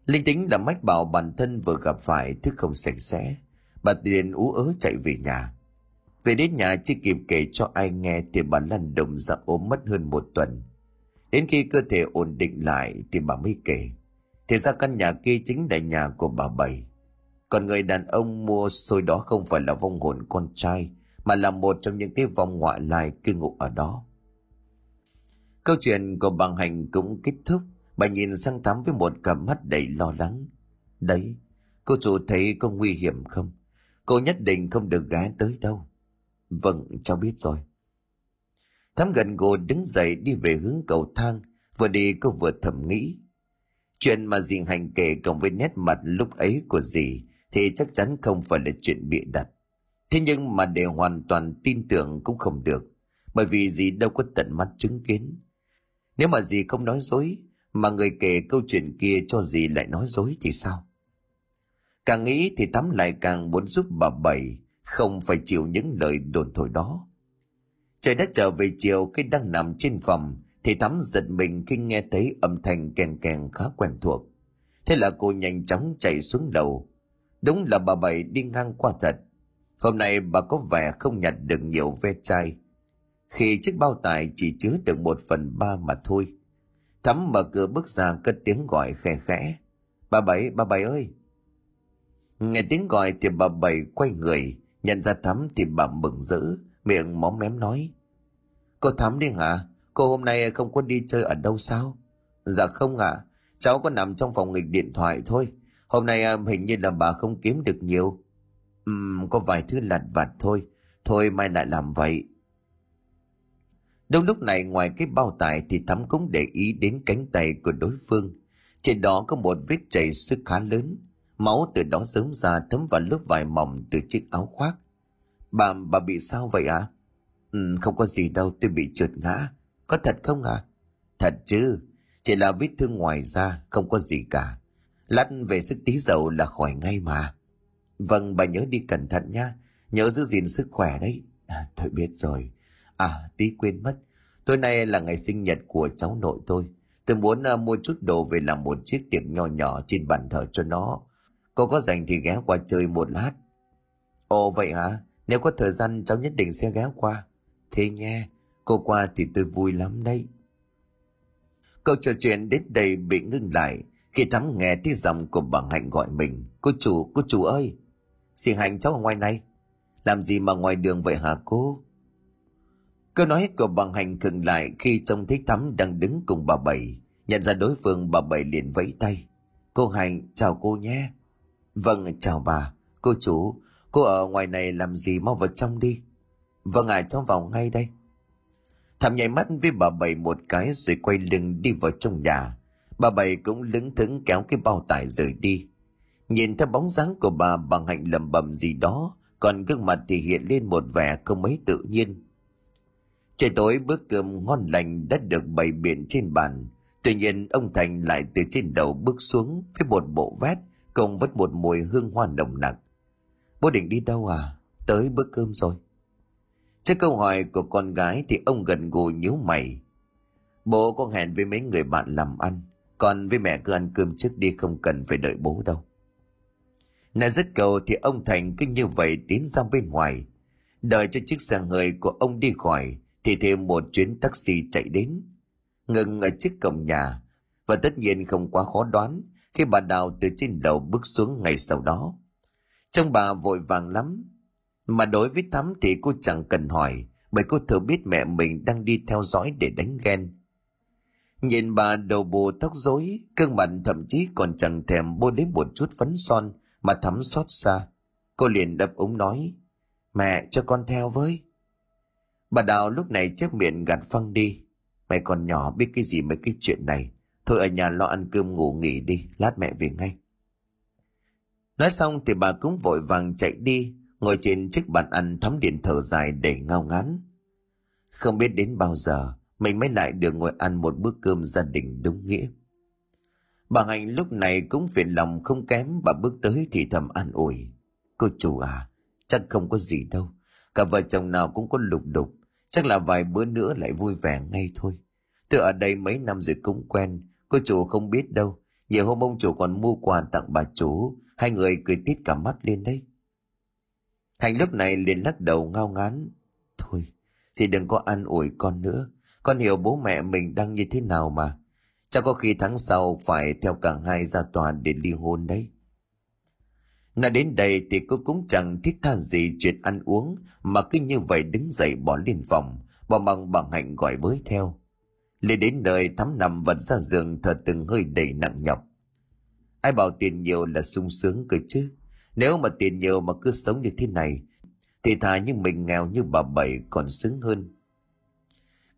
Speaker 1: Linh tính là mách bảo bản thân vừa gặp phải thức không sạch sẽ. Bà liền ú ớ chạy về nhà. Về đến nhà chưa kịp kể cho ai nghe thì bà lăn đồng ra ốm mất hơn một tuần. Đến khi cơ thể ổn định lại thì bà mới kể. Thì ra căn nhà kia chính là nhà của bà Bảy. Còn người đàn ông mua xôi đó không phải là vong hồn con trai, mà là một trong những cái vong ngoại lai cư ngụ ở đó. Câu chuyện của bằng hành cũng kết thúc Bà nhìn sang tắm với một cặp mắt đầy lo lắng. Đấy, cô chủ thấy có nguy hiểm không? Cô nhất định không được gái tới đâu. Vâng, cháu biết rồi. Thắm gần gù đứng dậy đi về hướng cầu thang, vừa đi cô vừa thầm nghĩ. Chuyện mà dì hành kể cộng với nét mặt lúc ấy của dì thì chắc chắn không phải là chuyện bịa đặt. Thế nhưng mà để hoàn toàn tin tưởng cũng không được, bởi vì dì đâu có tận mắt chứng kiến. Nếu mà dì không nói dối, mà người kể câu chuyện kia cho gì lại nói dối thì sao? Càng nghĩ thì Tắm lại càng muốn giúp bà Bảy không phải chịu những lời đồn thổi đó. Trời đã trở về chiều, khi đang nằm trên phòng, thì tắm giật mình khi nghe thấy âm thanh kèn kèn khá quen thuộc. Thế là cô nhanh chóng chạy xuống lầu. Đúng là bà Bảy đi ngang qua thật. Hôm nay bà có vẻ không nhặt được nhiều ve chai. Khi chiếc bao tải chỉ chứa được một phần ba mà thôi. Thắm mở cửa bước ra cất tiếng gọi khẽ khẽ. Bà Bảy, bà Bảy ơi! Nghe tiếng gọi thì bà Bảy quay người, nhận ra Thắm thì bà mừng rỡ, miệng móm mém nói. Cô Thắm đi hả? Cô hôm nay không có đi chơi ở đâu sao? Dạ không ạ, à. cháu có nằm trong phòng nghịch điện thoại thôi. Hôm nay à, hình như là bà không kiếm được nhiều. Ừm, có vài thứ lặt vặt thôi. Thôi mai lại làm vậy. Đúng lúc này ngoài cái bao tải thì Thắm cũng để ý đến cánh tay của đối phương. Trên đó có một vết chảy sức khá lớn. Máu từ đó sớm ra thấm vào lớp vải mỏng từ chiếc áo khoác. Bà, bà bị sao vậy ạ? À? Ừ, không có gì đâu, tôi bị trượt ngã. Có thật không à? Thật chứ, chỉ là vết thương ngoài da, không có gì cả. Lát về sức tí dầu là khỏi ngay mà. Vâng, bà nhớ đi cẩn thận nha. Nhớ giữ gìn sức khỏe đấy. À, tôi biết rồi. À, tí quên mất. Tối nay là ngày sinh nhật của cháu nội tôi. Tôi muốn uh, mua chút đồ về làm một chiếc tiệc nhỏ nhỏ trên bàn thờ cho nó. Cô có rảnh thì ghé qua chơi một lát. Ồ vậy hả? Nếu có thời gian cháu nhất định sẽ ghé qua. Thế nha, cô qua thì tôi vui lắm đấy. Câu trò chuyện đến đây bị ngưng lại khi thắm nghe tiếng giọng của bà Hạnh gọi mình. Cô chủ, cô chủ ơi! Xin Hạnh cháu ở ngoài này. Làm gì mà ngoài đường vậy hả cô? Câu nói của bà Hạnh khựng lại khi trông thấy Thắm đang đứng cùng bà Bảy. Nhận ra đối phương bà Bảy liền vẫy tay. Cô Hạnh, chào cô nhé. Vâng, chào bà. Cô chủ, cô ở ngoài này làm gì mau vào trong đi. Vâng ạ, à, cháu vào ngay đây. Thắm nhảy mắt với bà Bảy một cái rồi quay lưng đi vào trong nhà. Bà Bảy cũng lững thững kéo cái bao tải rời đi. Nhìn theo bóng dáng của bà bằng hạnh lầm bầm gì đó, còn gương mặt thì hiện lên một vẻ không mấy tự nhiên. Trời tối bữa cơm ngon lành đã được bày biện trên bàn. Tuy nhiên ông Thành lại từ trên đầu bước xuống với một bộ vét cùng với một mùi hương hoa nồng nặc. Bố định đi đâu à? Tới bữa cơm rồi. Trước câu hỏi của con gái thì ông gần gù nhíu mày. Bố có hẹn với mấy người bạn làm ăn, còn với mẹ cứ ăn cơm trước đi không cần phải đợi bố đâu. nãy dứt cầu thì ông Thành cứ như vậy tiến ra bên ngoài. Đợi cho chiếc xe hơi của ông đi khỏi thì thêm một chuyến taxi chạy đến. Ngừng ở trước cổng nhà và tất nhiên không quá khó đoán khi bà Đào từ trên lầu bước xuống ngày sau đó. Trong bà vội vàng lắm, mà đối với Thắm thì cô chẳng cần hỏi, bởi cô thừa biết mẹ mình đang đi theo dõi để đánh ghen. Nhìn bà đầu bù tóc rối, cương mặt thậm chí còn chẳng thèm bôi đến một chút phấn son mà Thắm xót xa. Cô liền đập ống nói, mẹ cho con theo với. Bà Đào lúc này chép miệng gạt phăng đi. Mày còn nhỏ biết cái gì mấy cái chuyện này. Thôi ở nhà lo ăn cơm ngủ nghỉ đi, lát mẹ về ngay. Nói xong thì bà cũng vội vàng chạy đi, ngồi trên chiếc bàn ăn thắm điện thở dài để ngao ngán. Không biết đến bao giờ mình mới lại được ngồi ăn một bữa cơm gia đình đúng nghĩa. Bà Hạnh lúc này cũng phiền lòng không kém bà bước tới thì thầm an ủi. Cô chủ à, chắc không có gì đâu. Cả vợ chồng nào cũng có lục đục. Chắc là vài bữa nữa lại vui vẻ ngay thôi. tôi ở đây mấy năm rồi cũng quen. Cô chủ không biết đâu. Nhiều hôm ông chủ còn mua quà tặng bà chủ. Hai người cười tít cả mắt lên đấy. hành lúc này liền lắc đầu ngao ngán. Thôi, dì đừng có an ủi con nữa. Con hiểu bố mẹ mình đang như thế nào mà. Chắc có khi tháng sau phải theo cả hai ra tòa để ly hôn đấy. Nó đến đây thì cô cũng chẳng thiết tha gì chuyện ăn uống mà cứ như vậy đứng dậy bỏ lên phòng, bỏ bằng bằng hạnh gọi với theo. lên đến nơi thắm nằm vật ra giường thở từng hơi đầy nặng nhọc. Ai bảo tiền nhiều là sung sướng cơ chứ? Nếu mà tiền nhiều mà cứ sống như thế này thì thà như mình nghèo như bà bảy còn xứng hơn.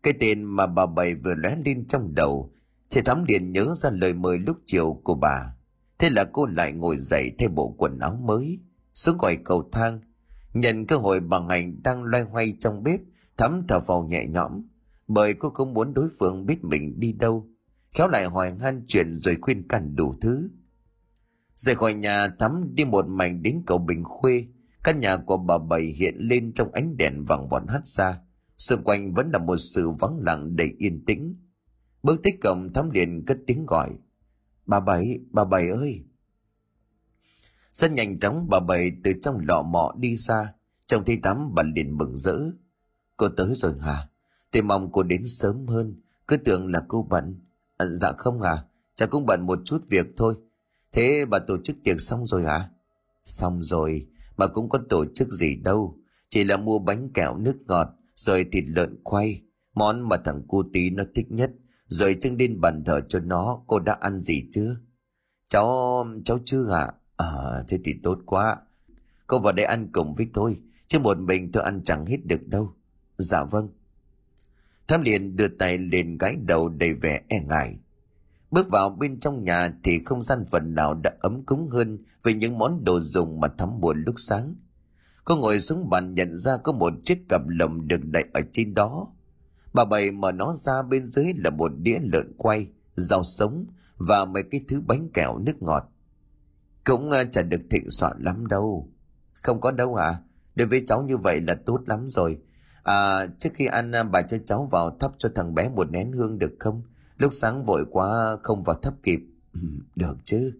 Speaker 1: Cái tên mà bà bảy vừa lóe lên trong đầu thì thắm liền nhớ ra lời mời lúc chiều của bà thế là cô lại ngồi dậy thay bộ quần áo mới, xuống gọi cầu thang. Nhận cơ hội bằng hành đang loay hoay trong bếp thắm thở phào nhẹ nhõm, bởi cô không muốn đối phương biết mình đi đâu. Khéo lại hỏi han chuyện rồi khuyên cản đủ thứ. Rời khỏi nhà, thắm đi một mảnh đến cầu bình khuê. Căn nhà của bà bảy hiện lên trong ánh đèn vàng vọt hắt ra. Xung quanh vẫn là một sự vắng lặng đầy yên tĩnh. Bước tích cầm thắm liền cất tiếng gọi bà bảy bà bảy ơi. Rất nhanh chóng bà bảy từ trong lọ mọ đi ra. Trông thấy tắm bà liền mừng rỡ. Cô tới rồi hả? Tôi mong cô đến sớm hơn. Cứ tưởng là cô bận. À, dạ không à. Chắc cũng bận một chút việc thôi. Thế bà tổ chức tiệc xong rồi hả? Xong rồi. Mà cũng có tổ chức gì đâu. Chỉ là mua bánh kẹo nước ngọt rồi thịt lợn quay món mà thằng cu tí nó thích nhất rồi trưng lên bàn thờ cho nó, cô đã ăn gì chưa cháu cháu chưa ạ. À? à thế thì tốt quá. Cô vào đây ăn cùng với tôi, chứ một mình tôi ăn chẳng hết được đâu. Dạ vâng. Thám liền đưa tay lên gái đầu đầy vẻ e ngại. Bước vào bên trong nhà thì không gian phần nào đã ấm cúng hơn với những món đồ dùng mà thắm buồn lúc sáng. Cô ngồi xuống bàn nhận ra có một chiếc cặp lồng được đậy ở trên đó bà bày mở nó ra bên dưới là một đĩa lợn quay, rau sống và mấy cái thứ bánh kẹo nước ngọt. Cũng à, chẳng được thịnh soạn lắm đâu. Không có đâu à? Đối với cháu như vậy là tốt lắm rồi. À trước khi ăn à, bà cho cháu vào thắp cho thằng bé một nén hương được không? Lúc sáng vội quá, không vào thắp kịp. (laughs) Được chứ.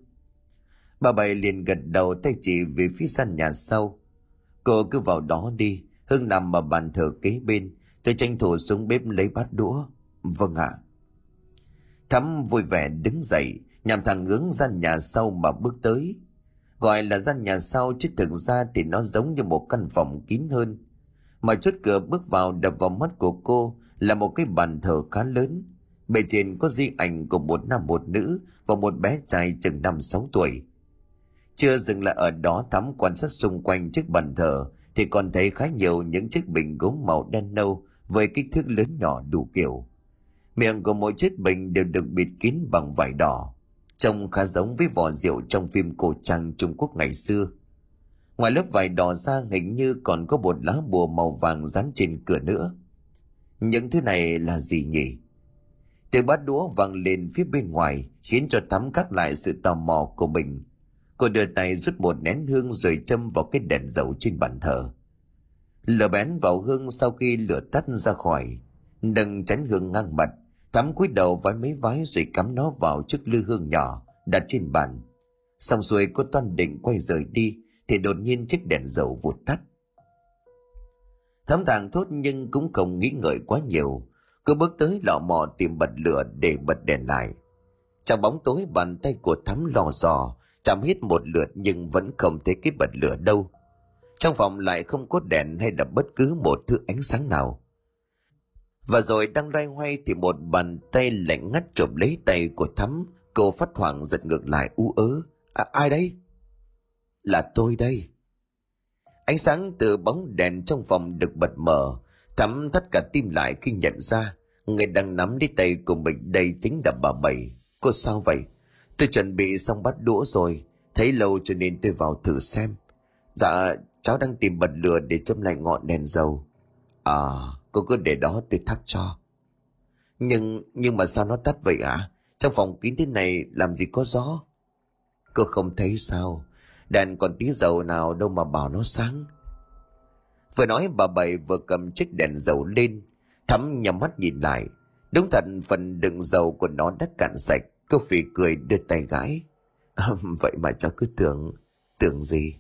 Speaker 1: Bà bảy liền gật đầu tay chỉ về phía sân nhà sau. Cô cứ vào đó đi, hương nằm ở bàn thờ kế bên tôi tranh thủ xuống bếp lấy bát đũa. Vâng ạ. À. thắm vui vẻ đứng dậy, nhằm thẳng hướng gian nhà sau mà bước tới. Gọi là gian nhà sau chứ thực ra thì nó giống như một căn phòng kín hơn. Mà chốt cửa bước vào đập vào mắt của cô là một cái bàn thờ khá lớn. Bề trên có di ảnh của một nam một nữ và một bé trai chừng năm sáu tuổi. Chưa dừng lại ở đó, thắm quan sát xung quanh chiếc bàn thờ thì còn thấy khá nhiều những chiếc bình gốm màu đen nâu với kích thước lớn nhỏ đủ kiểu miệng của mỗi chiếc bình đều được bịt kín bằng vải đỏ, trông khá giống với vỏ rượu trong phim cổ trang Trung Quốc ngày xưa. Ngoài lớp vải đỏ ra hình như còn có một lá bùa màu vàng dán trên cửa nữa. Những thứ này là gì nhỉ? Tiếng bát đũa vang lên phía bên ngoài, khiến cho Thắm cắt lại sự tò mò của mình. Cô đưa tay rút một nén hương rồi châm vào cái đèn dầu trên bàn thờ. Lửa bén vào hương sau khi lửa tắt ra khỏi, nâng chén hương ngang mặt, Thắm cúi đầu vái mấy vái rồi cắm nó vào chiếc lư hương nhỏ đặt trên bàn. Xong rồi cô toan định quay rời đi thì đột nhiên chiếc đèn dầu vụt tắt. Thắm thàng thốt nhưng cũng không nghĩ ngợi quá nhiều. Cô bước tới lọ mò tìm bật lửa để bật đèn lại. Trong bóng tối bàn tay của Thắm lò dò, chạm hết một lượt nhưng vẫn không thấy cái bật lửa đâu. Trong phòng lại không có đèn hay đập bất cứ một thứ ánh sáng nào. Và rồi đang loay hoay thì một bàn tay lạnh ngắt chộp lấy tay của Thắm, cô phát hoảng giật ngược lại u ớ. À, ai đây? Là tôi đây. Ánh sáng từ bóng đèn trong phòng được bật mở, Thắm tất cả tim lại khi nhận ra người đang nắm lấy tay của mình đây chính là bà Bảy. Cô sao vậy? Tôi chuẩn bị xong bắt đũa rồi, thấy lâu cho nên tôi vào thử xem. Dạ, cháu đang tìm bật lửa để châm lại ngọn đèn dầu. À, cô cứ để đó tôi thắp cho. Nhưng, nhưng mà sao nó tắt vậy ạ? À? Trong phòng kín thế này làm gì có gió? Cô không thấy sao? Đèn còn tí dầu nào đâu mà bảo nó sáng. Vừa nói bà Bảy vừa cầm chiếc đèn dầu lên, thắm nhắm mắt nhìn lại. Đúng thật phần đựng dầu của nó đã cạn sạch, cô phì cười đưa tay gãi. À, (laughs) vậy mà cháu cứ tưởng, tưởng gì?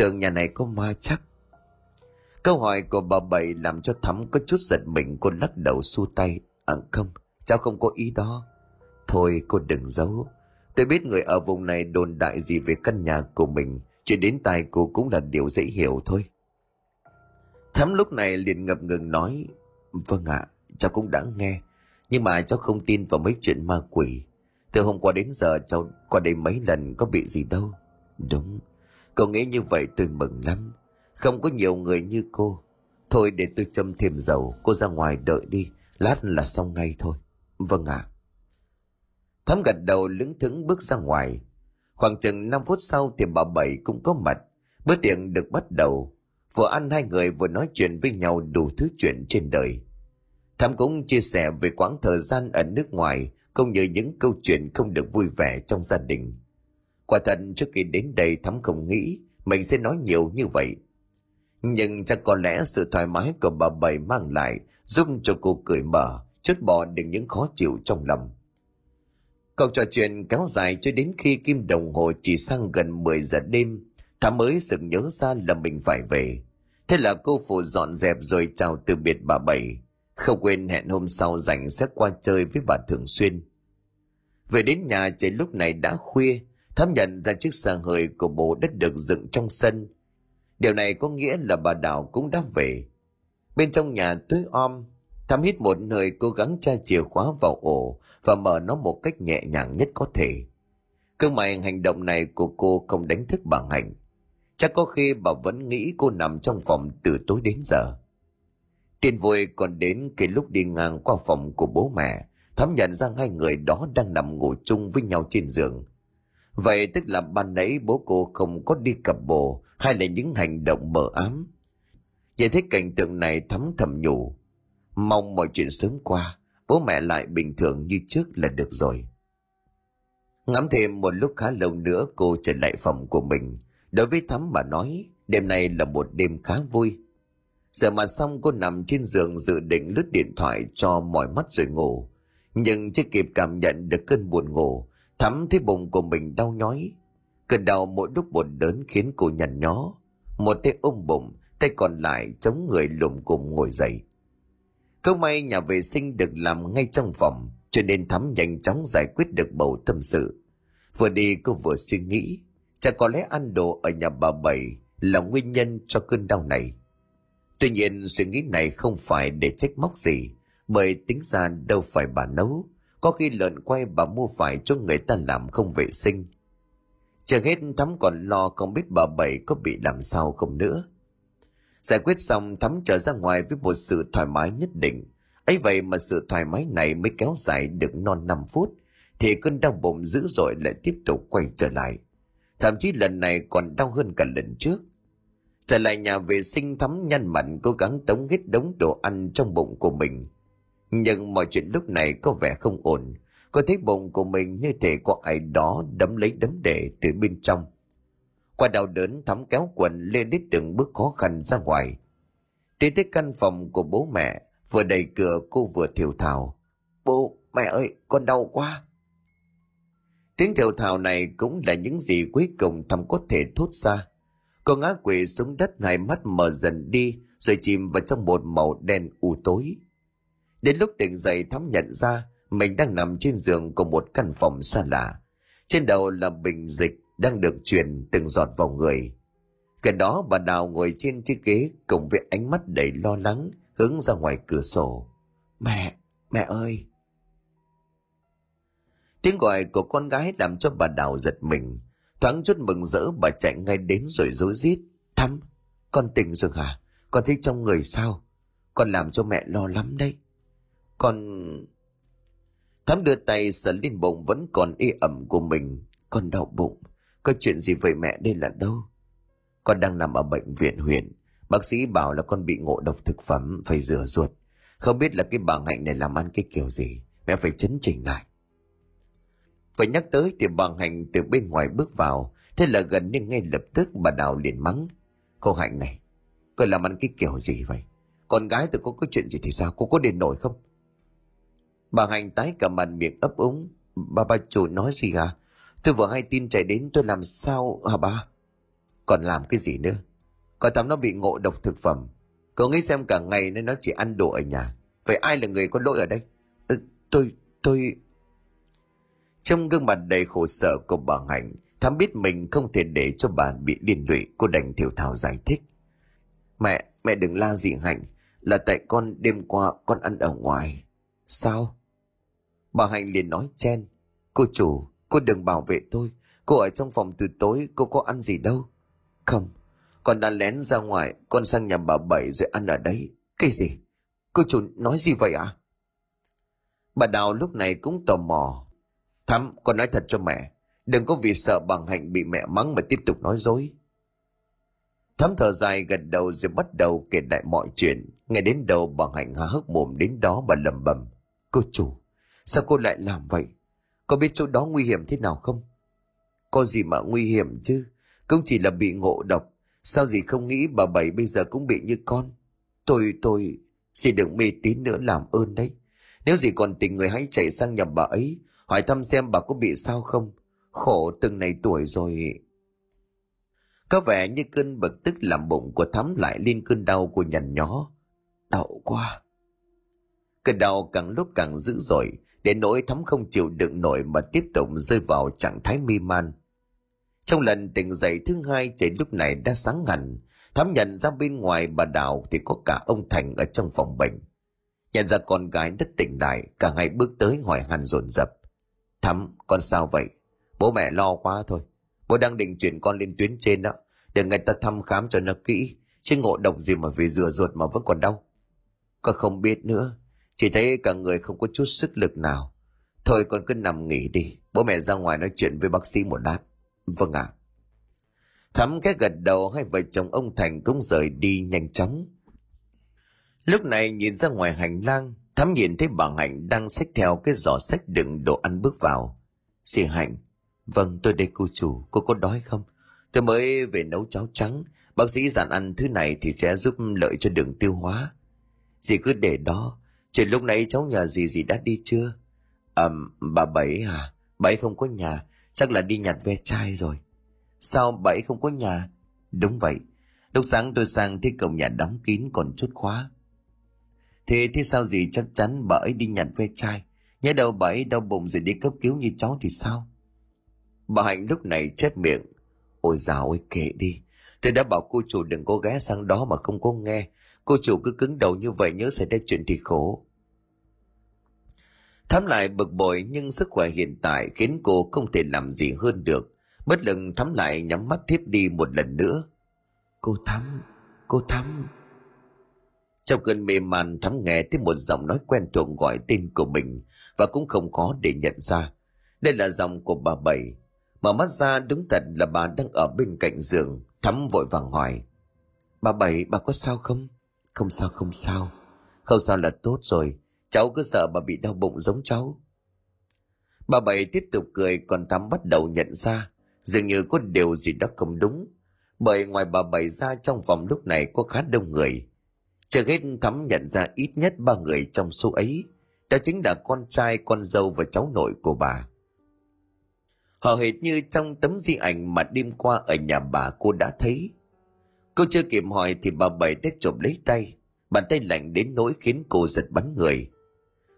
Speaker 1: Tưởng nhà này có ma chắc. Câu hỏi của bà Bảy làm cho Thắm có chút giật mình cô lắc đầu xu tay. À không, cháu không có ý đó. Thôi cô đừng giấu. Tôi biết người ở vùng này đồn đại gì về căn nhà của mình. Chuyện đến tai cô cũng là điều dễ hiểu thôi. Thắm lúc này liền ngập ngừng nói. Vâng ạ, cháu cũng đã nghe. Nhưng mà cháu không tin vào mấy chuyện ma quỷ. Từ hôm qua đến giờ cháu qua đây mấy lần có bị gì đâu. Đúng, cậu nghĩ như vậy tôi mừng lắm. Không có nhiều người như cô. Thôi để tôi châm thêm dầu, cô ra ngoài đợi đi, lát là xong ngay thôi. Vâng ạ. À. Thắm gật đầu lững thững bước ra ngoài. Khoảng chừng 5 phút sau thì bà Bảy cũng có mặt. Bữa tiệc được bắt đầu. Vừa ăn hai người vừa nói chuyện với nhau đủ thứ chuyện trên đời. Thắm cũng chia sẻ về quãng thời gian ở nước ngoài cũng như những câu chuyện không được vui vẻ trong gia đình. Quả thật trước khi đến đây Thắm không nghĩ mình sẽ nói nhiều như vậy. Nhưng chắc có lẽ sự thoải mái của bà Bảy mang lại giúp cho cô cười mở, chút bỏ được những khó chịu trong lòng. Cuộc trò chuyện kéo dài cho đến khi kim đồng hồ chỉ sang gần 10 giờ đêm, Thắm mới sực nhớ ra là mình phải về. Thế là cô phụ dọn dẹp rồi chào từ biệt bà Bảy. Không quên hẹn hôm sau rảnh sẽ qua chơi với bà thường xuyên. Về đến nhà trời lúc này đã khuya, thám nhận ra chiếc xe hơi của bố đã được dựng trong sân. Điều này có nghĩa là bà Đào cũng đã về. Bên trong nhà tối om, Thám hít một hơi cố gắng tra chìa khóa vào ổ và mở nó một cách nhẹ nhàng nhất có thể. Cơ may hành động này của cô không đánh thức bà Hạnh. Chắc có khi bà vẫn nghĩ cô nằm trong phòng từ tối đến giờ. Tiền vui còn đến cái lúc đi ngang qua phòng của bố mẹ, thám nhận ra hai người đó đang nằm ngủ chung với nhau trên giường. Vậy tức là ban nãy bố cô không có đi cặp bồ hay là những hành động mờ ám. Nhìn thấy cảnh tượng này thắm thầm nhủ. Mong mọi chuyện sớm qua, bố mẹ lại bình thường như trước là được rồi. Ngắm thêm một lúc khá lâu nữa cô trở lại phòng của mình. Đối với Thắm mà nói, đêm nay là một đêm khá vui. Giờ mà xong cô nằm trên giường dự định lướt điện thoại cho mỏi mắt rồi ngủ. Nhưng chưa kịp cảm nhận được cơn buồn ngủ, Thắm thấy bụng của mình đau nhói. Cơn đau mỗi lúc buồn đớn khiến cô nhằn nhó. Một tay ôm bụng, tay còn lại chống người lùm cùng ngồi dậy. Không may nhà vệ sinh được làm ngay trong phòng, cho nên Thắm nhanh chóng giải quyết được bầu tâm sự. Vừa đi cô vừa suy nghĩ, chắc có lẽ ăn đồ ở nhà bà Bảy là nguyên nhân cho cơn đau này. Tuy nhiên suy nghĩ này không phải để trách móc gì, bởi tính ra đâu phải bà nấu, có khi lợn quay bà mua phải cho người ta làm không vệ sinh. Chờ hết Thắm còn lo không biết bà Bảy có bị làm sao không nữa. Giải quyết xong Thắm trở ra ngoài với một sự thoải mái nhất định. ấy vậy mà sự thoải mái này mới kéo dài được non 5 phút, thì cơn đau bụng dữ dội lại tiếp tục quay trở lại. Thậm chí lần này còn đau hơn cả lần trước. Trở lại nhà vệ sinh Thắm nhăn mạnh cố gắng tống hết đống đồ ăn trong bụng của mình. Nhưng mọi chuyện lúc này có vẻ không ổn. Cô thấy bụng của mình như thể có ai đó đấm lấy đấm để từ bên trong qua đau đớn thắm kéo quần lên đến từng bước khó khăn ra ngoài. Tiến tới căn phòng của bố mẹ, vừa đẩy cửa cô vừa thiểu thào. Bố, mẹ ơi, con đau quá. Tiếng thiểu thào này cũng là những gì cuối cùng thắm có thể thốt ra. Cô ngã quỵ xuống đất hai mắt mở dần đi rồi chìm vào trong một màu đen u tối. Đến lúc tỉnh dậy thắm nhận ra mình đang nằm trên giường của một căn phòng xa lạ. Trên đầu là bình dịch đang được truyền từng giọt vào người. Gần đó bà Đào ngồi trên chiếc ghế cùng với ánh mắt đầy lo lắng hướng ra ngoài cửa sổ. Mẹ, mẹ ơi! Tiếng gọi của con gái làm cho bà Đào giật mình. Thoáng chút mừng rỡ bà chạy ngay đến rồi rối rít. Thắm, con tỉnh rồi hả? Con thấy trong người sao? Con làm cho mẹ lo lắm đấy. Con... Thắm đưa tay sờ lên bụng vẫn còn y ẩm của mình. Con đau bụng. Có chuyện gì vậy mẹ đây là đâu? Con đang nằm ở bệnh viện huyện. Bác sĩ bảo là con bị ngộ độc thực phẩm, phải rửa ruột. Không biết là cái bà Hạnh này làm ăn cái kiểu gì. Mẹ phải chấn chỉnh lại. Phải nhắc tới thì bà Hạnh từ bên ngoài bước vào. Thế là gần như ngay lập tức bà Đào liền mắng. Cô Hạnh này, cô làm ăn cái kiểu gì vậy? Con gái tôi có cái chuyện gì thì sao? Cô có đền nổi không? Bà Hạnh tái cả mặt miệng ấp úng. Bà bà chủ nói gì à? Tôi vừa hay tin chạy đến tôi làm sao hả ba? Còn làm cái gì nữa? Còn thắm nó bị ngộ độc thực phẩm. Cậu nghĩ xem cả ngày nên nó chỉ ăn đồ ở nhà. Vậy ai là người có lỗi ở đây? Ờ, tôi, tôi... Trong gương mặt đầy khổ sở của bà Hạnh, Thắm biết mình không thể để cho bà bị liên lụy, cô đành thiểu thảo giải thích. Mẹ, mẹ đừng la gì Hạnh, là tại con đêm qua con ăn ở ngoài. Sao? Bà Hạnh liền nói chen. Cô chủ, cô đừng bảo vệ tôi. Cô ở trong phòng từ tối, cô có ăn gì đâu. Không, con đã lén ra ngoài, con sang nhà bà Bảy rồi ăn ở đấy. Cái gì? Cô chủ nói gì vậy ạ? À? Bà Đào lúc này cũng tò mò. Thắm, con nói thật cho mẹ. Đừng có vì sợ bằng hạnh bị mẹ mắng mà tiếp tục nói dối. Thắm thở dài gật đầu rồi bắt đầu kể lại mọi chuyện. Nghe đến đầu bằng hạnh há hốc mồm đến đó bà lầm bầm. Cô chủ, sao cô lại làm vậy? Có biết chỗ đó nguy hiểm thế nào không? Có gì mà nguy hiểm chứ? Cũng chỉ là bị ngộ độc. Sao gì không nghĩ bà Bảy bây giờ cũng bị như con? Tôi, tôi... Xin đừng mê tín nữa làm ơn đấy. Nếu gì còn tình người hãy chạy sang nhà bà ấy, hỏi thăm xem bà có bị sao không. Khổ từng này tuổi rồi... Có vẻ như cơn bực tức làm bụng của thắm lại lên cơn đau của nhằn nhó. Đau quá. Cơn đau càng lúc càng dữ dội, đến nỗi thắm không chịu đựng nổi mà tiếp tục rơi vào trạng thái mi man. Trong lần tỉnh dậy thứ hai trời lúc này đã sáng hẳn, thắm nhận ra bên ngoài bà Đào thì có cả ông Thành ở trong phòng bệnh. Nhận ra con gái đất tỉnh lại, cả hai bước tới hỏi han dồn dập. Thắm, con sao vậy? Bố mẹ lo quá thôi. Bố đang định chuyển con lên tuyến trên đó, để người ta thăm khám cho nó kỹ. Chứ ngộ độc gì mà vì rửa ruột mà vẫn còn đau. Con không biết nữa, chỉ thấy cả người không có chút sức lực nào. Thôi con cứ nằm nghỉ đi, bố mẹ ra ngoài nói chuyện với bác sĩ một lát. Vâng ạ. À. Thắm cái gật đầu hai vợ chồng ông Thành cũng rời đi nhanh chóng. Lúc này nhìn ra ngoài hành lang, Thắm nhìn thấy bà Hạnh đang xách theo cái giỏ sách đựng đồ ăn bước vào. Xì Hạnh, vâng tôi đây cô chủ, cô có đói không? Tôi mới về nấu cháo trắng, bác sĩ dặn ăn thứ này thì sẽ giúp lợi cho đường tiêu hóa. Dì cứ để đó, chuyện lúc nãy cháu nhờ gì gì đã đi chưa? Ờm, à, bà Bảy à? Bảy không có nhà, chắc là đi nhặt ve chai rồi. Sao Bảy không có nhà? Đúng vậy, lúc sáng tôi sang thấy cổng nhà đóng kín còn chút khóa. Thế thế sao gì chắc chắn bà ấy đi nhặt ve chai. Nhớ đâu bà ấy đau bụng rồi đi cấp cứu như cháu thì sao? Bà Hạnh lúc này chép miệng. Ôi dào ôi kệ đi. Tôi đã bảo cô chủ đừng có ghé sang đó mà không có nghe. Cô chủ cứ cứng đầu như vậy nhớ xảy ra chuyện thì khổ. Thắm lại bực bội nhưng sức khỏe hiện tại khiến cô không thể làm gì hơn được. Bất lực Thắm lại nhắm mắt thiếp đi một lần nữa. Cô Thắm, cô Thắm. Trong cơn mê man Thắm nghe thấy một giọng nói quen thuộc gọi tên của mình và cũng không khó để nhận ra. Đây là giọng của bà Bảy. Mở mắt ra đúng thật là bà đang ở bên cạnh giường. Thắm vội vàng hỏi. Bà Bảy, bà có sao không? Không sao, không sao. Không sao là tốt rồi. Cháu cứ sợ bà bị đau bụng giống cháu. Bà Bảy tiếp tục cười còn Thắm bắt đầu nhận ra dường như có điều gì đó không đúng. Bởi ngoài bà Bảy ra trong phòng lúc này có khá đông người. chưa hết Thắm nhận ra ít nhất ba người trong số ấy. Đó chính là con trai, con dâu và cháu nội của bà. Họ hệt như trong tấm di ảnh mà đêm qua ở nhà bà cô đã thấy. Cô chưa kịp hỏi thì bà Bảy đã chộp lấy tay. Bàn tay lạnh đến nỗi khiến cô giật bắn người.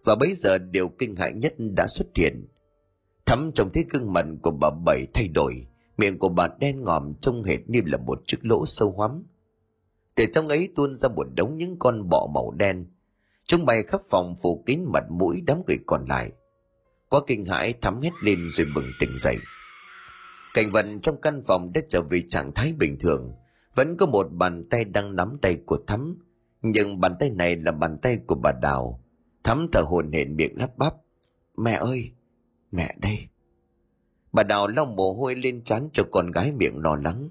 Speaker 1: Và bây giờ điều kinh hại nhất đã xuất hiện. Thắm trông thấy gương mặt của bà Bảy thay đổi. Miệng của bà đen ngòm trông hệt như là một chiếc lỗ sâu hoắm. Từ trong ấy tuôn ra một đống những con bọ màu đen. Chúng bay khắp phòng phủ kín mặt mũi đám người còn lại. Quá kinh hãi, thắm hết lên rồi bừng tỉnh dậy. Cảnh vật trong căn phòng đã trở về trạng thái bình thường. Vẫn có một bàn tay đang nắm tay của thắm. Nhưng bàn tay này là bàn tay của bà Đào. Thắm thở hồn hển miệng lắp bắp. Mẹ ơi, mẹ đây. Bà Đào lau mồ hôi lên trán cho con gái miệng lo lắng.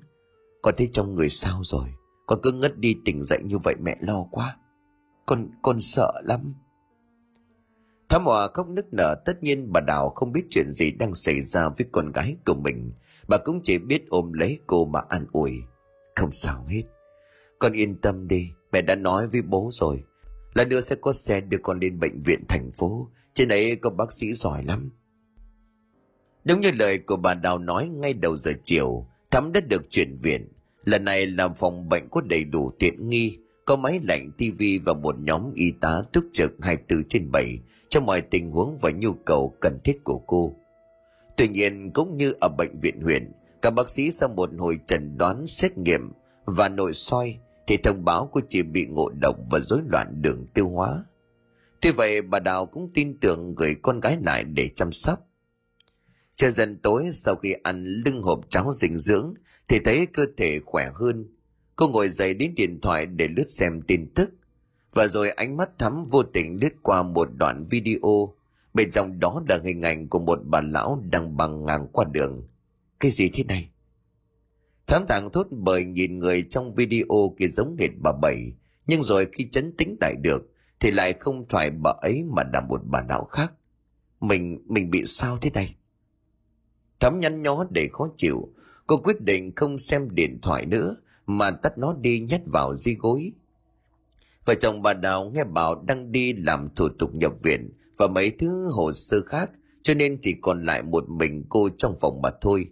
Speaker 1: Con thấy trong người sao rồi? Con cứ ngất đi tỉnh dậy như vậy mẹ lo quá. Con, con sợ lắm. Thám hòa khóc nức nở tất nhiên bà Đào không biết chuyện gì đang xảy ra với con gái của mình. Bà cũng chỉ biết ôm lấy cô mà an ủi. Không sao hết. Con yên tâm đi, mẹ đã nói với bố rồi. Là nữa sẽ có xe đưa con đến bệnh viện thành phố. Trên ấy có bác sĩ giỏi lắm. Đúng như lời của bà Đào nói ngay đầu giờ chiều, Thắm đã được chuyển viện. Lần này làm phòng bệnh có đầy đủ tiện nghi, có máy lạnh tivi và một nhóm y tá túc trực 24 trên 7 cho mọi tình huống và nhu cầu cần thiết của cô. Tuy nhiên cũng như ở bệnh viện huyện, các bác sĩ sau một hồi chẩn đoán xét nghiệm và nội soi thì thông báo cô chỉ bị ngộ độc và rối loạn đường tiêu hóa. Tuy vậy, bà Đào cũng tin tưởng gửi con gái lại để chăm sóc. Trời dần tối, sau khi ăn lưng hộp cháo dinh dưỡng thì thấy cơ thể khỏe hơn. Cô ngồi dậy đến điện thoại để lướt xem tin tức. Và rồi ánh mắt thắm vô tình lướt qua một đoạn video. Bên trong đó là hình ảnh của một bà lão đang băng ngang qua đường. Cái gì thế này? Thám thẳng thốt bởi nhìn người trong video kia giống hệt bà Bảy. Nhưng rồi khi chấn tĩnh lại được thì lại không phải bà ấy mà là một bà lão khác. Mình, mình bị sao thế này? Thắm nhăn nhó để khó chịu. Cô quyết định không xem điện thoại nữa mà tắt nó đi nhét vào di gối. Vợ chồng bà Đào nghe bảo đang đi làm thủ tục nhập viện và mấy thứ hồ sơ khác cho nên chỉ còn lại một mình cô trong phòng mà thôi.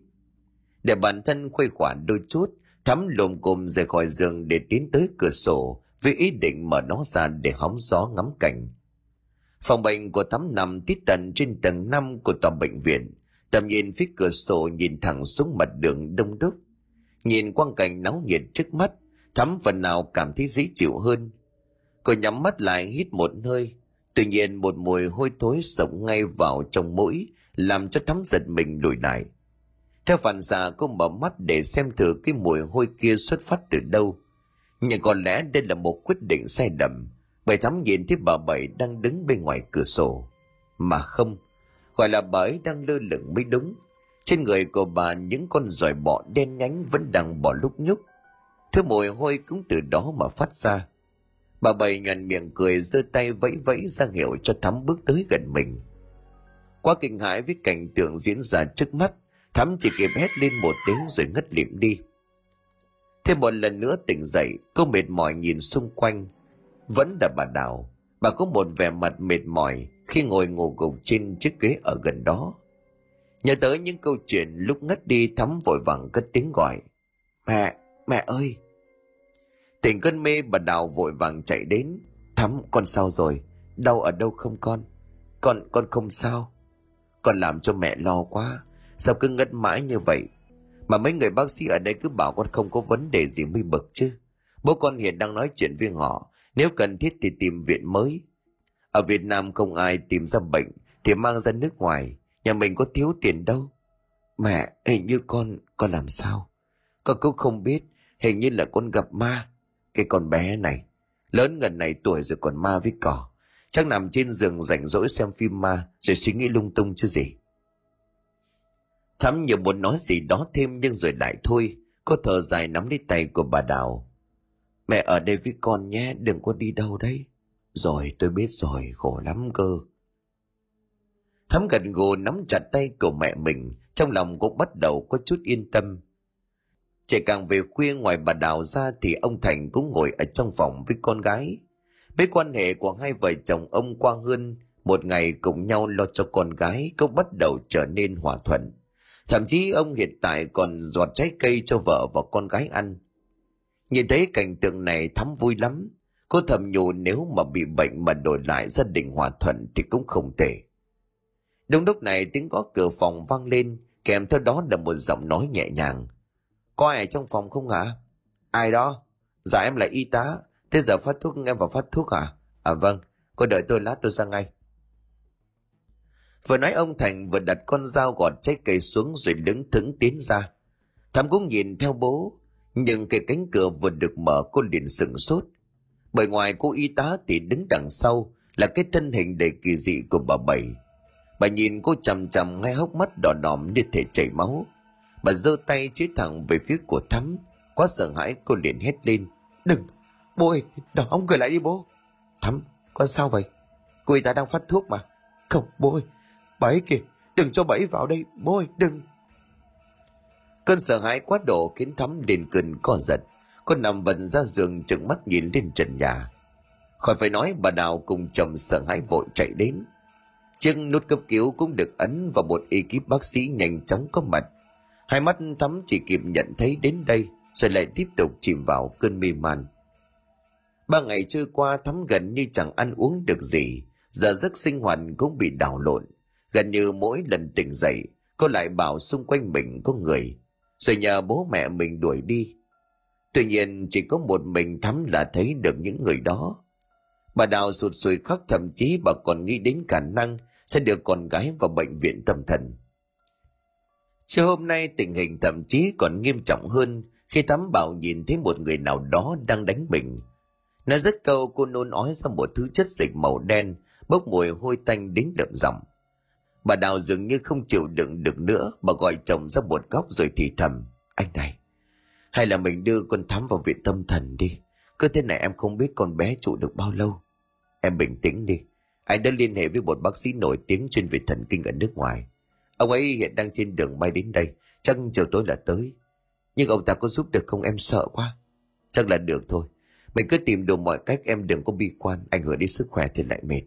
Speaker 1: Để bản thân khuây khỏa đôi chút, thắm lồm cồm rời khỏi giường để tiến tới cửa sổ với ý định mở nó ra để hóng gió ngắm cảnh. Phòng bệnh của thắm nằm tít tận trên tầng 5 của tòa bệnh viện. Tầm nhìn phía cửa sổ nhìn thẳng xuống mặt đường đông đúc. Nhìn quang cảnh náo nhiệt trước mắt, thắm phần nào cảm thấy dễ chịu hơn. Cô nhắm mắt lại hít một hơi, tuy nhiên một mùi hôi thối sống ngay vào trong mũi, làm cho thắm giật mình lùi lại. Theo phản xạ cô mở mắt để xem thử cái mùi hôi kia xuất phát từ đâu. Nhưng có lẽ đây là một quyết định sai lầm, bởi thắm nhìn thấy bà Bảy đang đứng bên ngoài cửa sổ. Mà không, gọi là bà ấy đang lơ lửng mới đúng. Trên người của bà những con giỏi bọ đen nhánh vẫn đang bỏ lúc nhúc. Thứ mùi hôi cũng từ đó mà phát ra. Bà Bảy nhuận miệng cười giơ tay vẫy vẫy ra hiệu cho Thắm bước tới gần mình. Quá kinh hãi với cảnh tượng diễn ra trước mắt, Thắm chỉ kịp hét lên một tiếng rồi ngất lịm đi. Thêm một lần nữa tỉnh dậy, cô mệt mỏi nhìn xung quanh. Vẫn là bà Đào. Bà có một vẻ mặt mệt mỏi khi ngồi ngủ gục trên chiếc ghế ở gần đó. Nhớ tới những câu chuyện lúc ngất đi Thắm vội vàng cất tiếng gọi. Mẹ, mẹ ơi! Tỉnh cơn mê bà Đào vội vàng chạy đến. Thắm, con sao rồi? Đau ở đâu không con? Con, con không sao. Con làm cho mẹ lo quá. Sao cứ ngất mãi như vậy? Mà mấy người bác sĩ ở đây cứ bảo con không có vấn đề gì mới bực chứ. Bố con hiện đang nói chuyện với họ. Nếu cần thiết thì tìm viện mới. Ở Việt Nam không ai tìm ra bệnh thì mang ra nước ngoài. Nhà mình có thiếu tiền đâu. Mẹ, hình như con, con làm sao? Con cũng không biết, hình như là con gặp ma. Cái con bé này, lớn gần này tuổi rồi còn ma với cỏ. Chắc nằm trên giường rảnh rỗi xem phim ma rồi suy nghĩ lung tung chứ gì. Thắm nhiều muốn nói gì đó thêm nhưng rồi lại thôi. Cô thở dài nắm lấy tay của bà Đào. Mẹ ở đây với con nhé, đừng có đi đâu đấy. Rồi tôi biết rồi, khổ lắm cơ. Thắm gần gù nắm chặt tay của mẹ mình, trong lòng cũng bắt đầu có chút yên tâm. Trẻ càng về khuya ngoài bà Đào ra thì ông Thành cũng ngồi ở trong phòng với con gái. Mấy quan hệ của hai vợ chồng ông qua hơn một ngày cùng nhau lo cho con gái cũng bắt đầu trở nên hòa thuận. Thậm chí ông hiện tại còn giọt trái cây cho vợ và con gái ăn. Nhìn thấy cảnh tượng này thắm vui lắm. Cô thầm nhủ nếu mà bị bệnh mà đổi lại gia đình hòa thuận thì cũng không tệ. Đúng lúc này tiếng gõ cửa phòng vang lên, kèm theo đó là một giọng nói nhẹ nhàng. Có ai ở trong phòng không hả? Ai đó? Dạ em là y tá. Thế giờ phát thuốc em vào phát thuốc hả? À vâng, cô đợi tôi lát tôi ra ngay. Vừa nói ông Thành vừa đặt con dao gọt trái cây xuống rồi lững thững tiến ra. Thắm cũng nhìn theo bố, nhưng cái cánh cửa vừa được mở cô liền sửng sốt. Bởi ngoài cô y tá thì đứng đằng sau là cái thân hình đầy kỳ dị của bà Bảy. Bà nhìn cô chằm chằm ngay hốc mắt đỏ đỏm như thể chảy máu. Bà giơ tay chế thẳng về phía của Thắm. Quá sợ hãi cô liền hét lên. Đừng, bố ơi, Đó, ông cười lại đi bố. Thắm, con sao vậy? Cô y tá đang phát thuốc mà. Không, bố ơi, bà ấy kìa, đừng cho bà ấy vào đây, bố ơi, đừng. Cơn sợ hãi quá độ khiến Thắm đền cơn co giật. con nằm vần ra giường trừng mắt nhìn lên trần nhà. Khỏi phải nói bà Đào cùng chồng sợ hãi vội chạy đến. Chiếc nút cấp cứu cũng được ấn và một ekip bác sĩ nhanh chóng có mặt. Hai mắt Thắm chỉ kịp nhận thấy đến đây rồi lại tiếp tục chìm vào cơn mê man. Ba ngày trôi qua Thắm gần như chẳng ăn uống được gì, giờ giấc sinh hoạt cũng bị đảo lộn. Gần như mỗi lần tỉnh dậy, cô lại bảo xung quanh mình có người, rồi nhờ bố mẹ mình đuổi đi. Tuy nhiên chỉ có một mình Thắm là thấy được những người đó. Bà Đào sụt sùi khóc thậm chí bà còn nghĩ đến khả năng sẽ đưa con gái vào bệnh viện tâm thần. Chiều hôm nay tình hình thậm chí còn nghiêm trọng hơn khi Thắm Bảo nhìn thấy một người nào đó đang đánh mình. Nó rất câu cô nôn ói ra một thứ chất dịch màu đen, bốc mùi hôi tanh đến đậm giọng. Bà Đào dường như không chịu đựng được nữa, bà gọi chồng ra một góc rồi thì thầm. Anh này, hay là mình đưa con Thắm vào viện tâm thần đi. Cứ thế này em không biết con bé trụ được bao lâu. Em bình tĩnh đi. Anh đã liên hệ với một bác sĩ nổi tiếng chuyên về thần kinh ở nước ngoài. Ông ấy hiện đang trên đường bay đến đây. Chắc chiều tối là tới. Nhưng ông ta có giúp được không em sợ quá. Chắc là được thôi. Mình cứ tìm đủ mọi cách em đừng có bi quan. Ảnh hưởng đến sức khỏe thì lại mệt.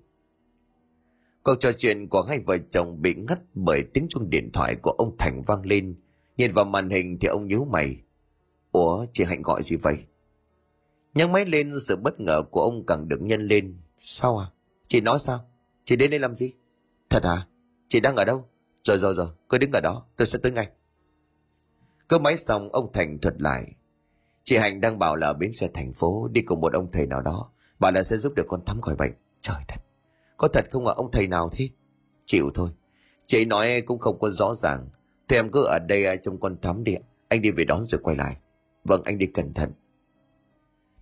Speaker 1: Cuộc trò chuyện của hai vợ chồng bị ngắt bởi tiếng chuông điện thoại của ông Thành vang lên. Nhìn vào màn hình thì ông nhíu mày. Ủa, chị Hạnh gọi gì vậy? Nhắc máy lên sự bất ngờ của ông càng được nhân lên. Sao à? Chị nói sao? Chị đến đây làm gì? Thật à? Chị đang ở đâu? Rồi rồi rồi, cứ đứng ở đó, tôi sẽ tới ngay. Cơ máy xong, ông Thành thuật lại. Chị Hạnh đang bảo là ở bến xe thành phố đi cùng một ông thầy nào đó. Bảo là sẽ giúp được con Thắm khỏi bệnh. Trời đất! Có thật không ạ? Ông thầy nào thế? Chịu thôi. Chị nói cũng không có rõ ràng. Thì em cứ ở đây trong con Thắm đi. Anh đi về đón rồi quay lại. Vâng, anh đi cẩn thận.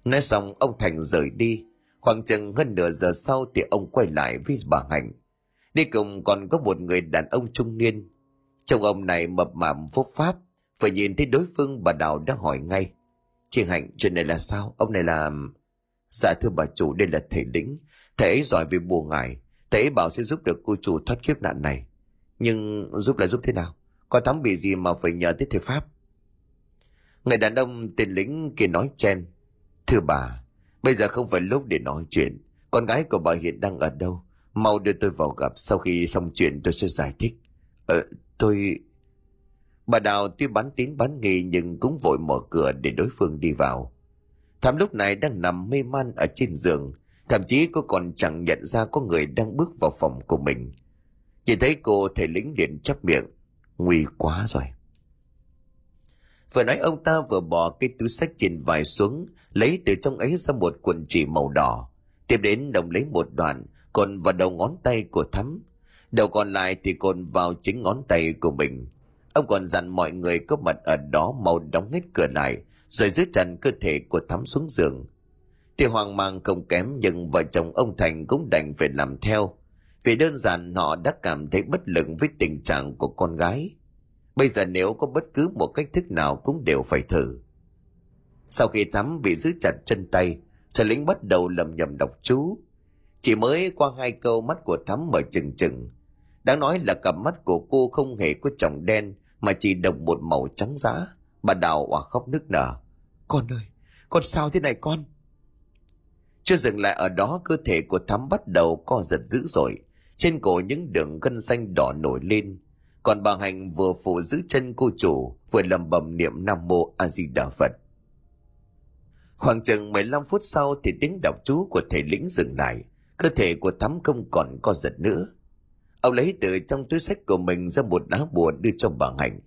Speaker 1: Nói xong, ông Thành rời đi. Khoảng chừng hơn nửa giờ sau thì ông quay lại với bà Hạnh. Đi cùng còn có một người đàn ông trung niên. Trông ông này mập mạp phúc pháp. Phải nhìn thấy đối phương bà Đào đã hỏi ngay. Chị Hạnh, chuyện này là sao? Ông này là... Dạ thưa bà chủ, đây là thầy lĩnh thế giỏi về bùa ngải. thế bảo sẽ giúp được cô chủ thoát kiếp nạn này. Nhưng giúp là giúp thế nào? Có thắm bị gì mà phải nhờ tới thầy Pháp? Người đàn ông tên lính kia nói chen. Thưa bà, bây giờ không phải lúc để nói chuyện. Con gái của bà hiện đang ở đâu? Mau đưa tôi vào gặp, sau khi xong chuyện tôi sẽ giải thích. Ờ, tôi... Bà Đào tuy bán tín bán nghi nhưng cũng vội mở cửa để đối phương đi vào. Thắm lúc này đang nằm mê man ở trên giường, thậm chí cô còn chẳng nhận ra có người đang bước vào phòng của mình. Chỉ thấy cô thầy lĩnh liền chắp miệng, nguy quá rồi. Vừa nói ông ta vừa bỏ cái túi sách trên vai xuống, lấy từ trong ấy ra một quần chỉ màu đỏ. Tiếp đến đồng lấy một đoạn, còn vào đầu ngón tay của thắm. Đầu còn lại thì còn vào chính ngón tay của mình. Ông còn dặn mọi người có mặt ở đó mau đóng hết cửa lại, rồi giữ chặt cơ thể của thắm xuống giường. Thì hoang mang không kém nhưng vợ chồng ông Thành cũng đành phải làm theo. Vì đơn giản họ đã cảm thấy bất lực với tình trạng của con gái. Bây giờ nếu có bất cứ một cách thức nào cũng đều phải thử. Sau khi Thắm bị giữ chặt chân tay, thầy lĩnh bắt đầu lầm nhầm đọc chú. Chỉ mới qua hai câu mắt của Thắm mở trừng trừng. Đáng nói là cặp mắt của cô không hề có tròng đen mà chỉ độc một màu trắng giá. Bà Đào òa khóc nức nở. Con ơi, con sao thế này con? Chưa dừng lại ở đó, cơ thể của Thắm bắt đầu co giật dữ dội. Trên cổ những đường gân xanh đỏ nổi lên. Còn bà hạnh vừa phụ giữ chân cô chủ, vừa lầm bầm niệm nam mô a di đà phật. Khoảng chừng 15 phút sau thì tiếng đọc chú của thầy lĩnh dừng lại. Cơ thể của thắm không còn co giật nữa. Ông lấy từ trong túi sách của mình ra một lá bùa đưa cho bà hạnh.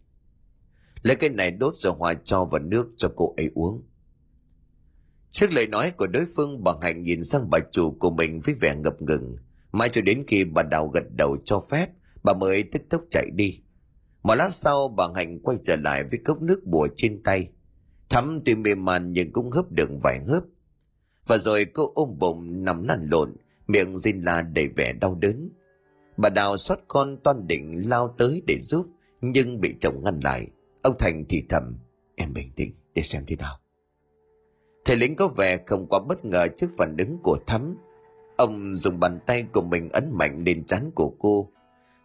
Speaker 1: Lấy cái này đốt rồi hòa cho vào nước cho cô ấy uống trước lời nói của đối phương, bà hạnh nhìn sang bà chủ của mình với vẻ ngập ngừng. Mãi cho đến khi bà đào gật đầu cho phép, bà mới tức tốc chạy đi. Một lát sau, bà hạnh quay trở lại với cốc nước bùa trên tay. Thắm tuy mềm màn nhưng cũng hớp được vài hớp. Và rồi cô ôm bụng, nằm lăn lộn, miệng rên la đầy vẻ đau đớn. Bà đào xót con toan định lao tới để giúp, nhưng bị chồng ngăn lại. Ông thành thì thầm, em bình tĩnh, để xem thế nào thầy lính có vẻ không quá bất ngờ trước phản ứng của thắm ông dùng bàn tay của mình ấn mạnh lên trán của cô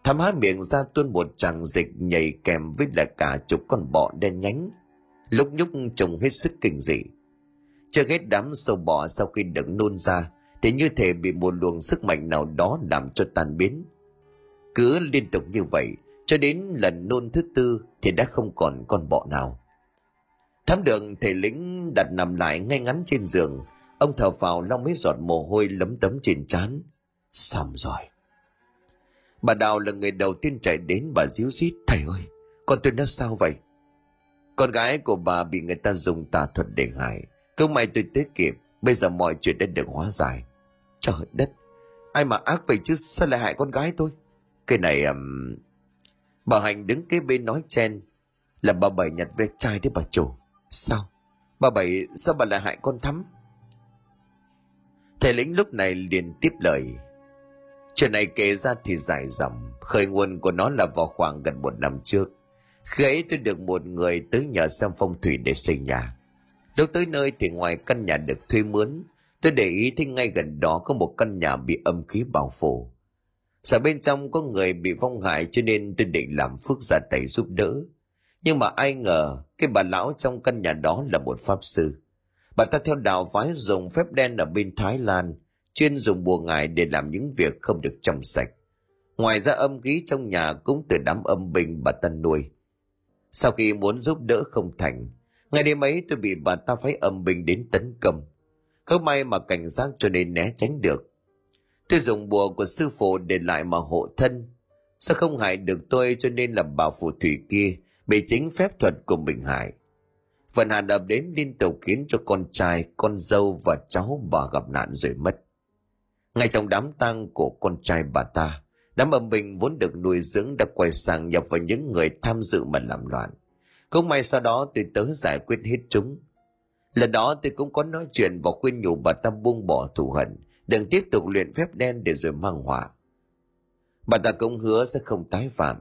Speaker 1: Thắm há miệng ra tuôn một tràng dịch nhảy kèm với là cả chục con bọ đen nhánh. Lúc nhúc trông hết sức kinh dị. Chưa hết đám sâu bọ sau khi được nôn ra, thì như thể bị một luồng sức mạnh nào đó làm cho tan biến. Cứ liên tục như vậy, cho đến lần nôn thứ tư thì đã không còn con bọ nào. Thám đường thầy lĩnh đặt nằm lại ngay ngắn trên giường, ông thở vào lau mấy giọt mồ hôi lấm tấm trên trán. Xong rồi. Bà Đào là người đầu tiên chạy đến bà díu dít. Thầy ơi, con tôi nó sao vậy? Con gái của bà bị người ta dùng tà thuật để hại. Cứ may tôi tiết kiệm bây giờ mọi chuyện đã được hóa giải. Trời đất, ai mà ác vậy chứ sao lại hại con gái tôi? Cái này... Um... Bà Hạnh đứng kế bên nói chen, là bà Bảy nhặt ve chai đấy bà chủ. Sao? Bà Bảy, sao bà lại hại con Thắm? Thầy lĩnh lúc này liền tiếp lời. Chuyện này kể ra thì dài dòng, khởi nguồn của nó là vào khoảng gần một năm trước. Khi ấy tôi được một người tới nhờ xem phong thủy để xây nhà. Lúc tới nơi thì ngoài căn nhà được thuê mướn, tôi để ý thấy ngay gần đó có một căn nhà bị âm khí bao phủ. Sợ bên trong có người bị vong hại cho nên tôi định làm phước gia tay giúp đỡ. Nhưng mà ai ngờ cái bà lão trong căn nhà đó là một pháp sư. Bà ta theo đạo phái dùng phép đen ở bên Thái Lan, chuyên dùng bùa ngải để làm những việc không được trong sạch. Ngoài ra âm khí trong nhà cũng từ đám âm binh bà ta nuôi. Sau khi muốn giúp đỡ không thành, ngày đêm ấy tôi bị bà ta phái âm binh đến tấn công. Không may mà cảnh giác cho nên né tránh được. Tôi dùng bùa của sư phụ để lại mà hộ thân. Sao không hại được tôi cho nên là bà phù thủy kia bị chính phép thuật của mình hại. Phần hàn ập đến liên tục khiến cho con trai, con dâu và cháu bà gặp nạn rồi mất. Ngay trong đám tang của con trai bà ta, đám âm binh vốn được nuôi dưỡng đã quay sang nhập vào những người tham dự mà làm loạn. Không may sau đó tôi tới giải quyết hết chúng. Lần đó tôi cũng có nói chuyện và khuyên nhủ bà ta buông bỏ thù hận, đừng tiếp tục luyện phép đen để rồi mang họa. Bà ta cũng hứa sẽ không tái phạm.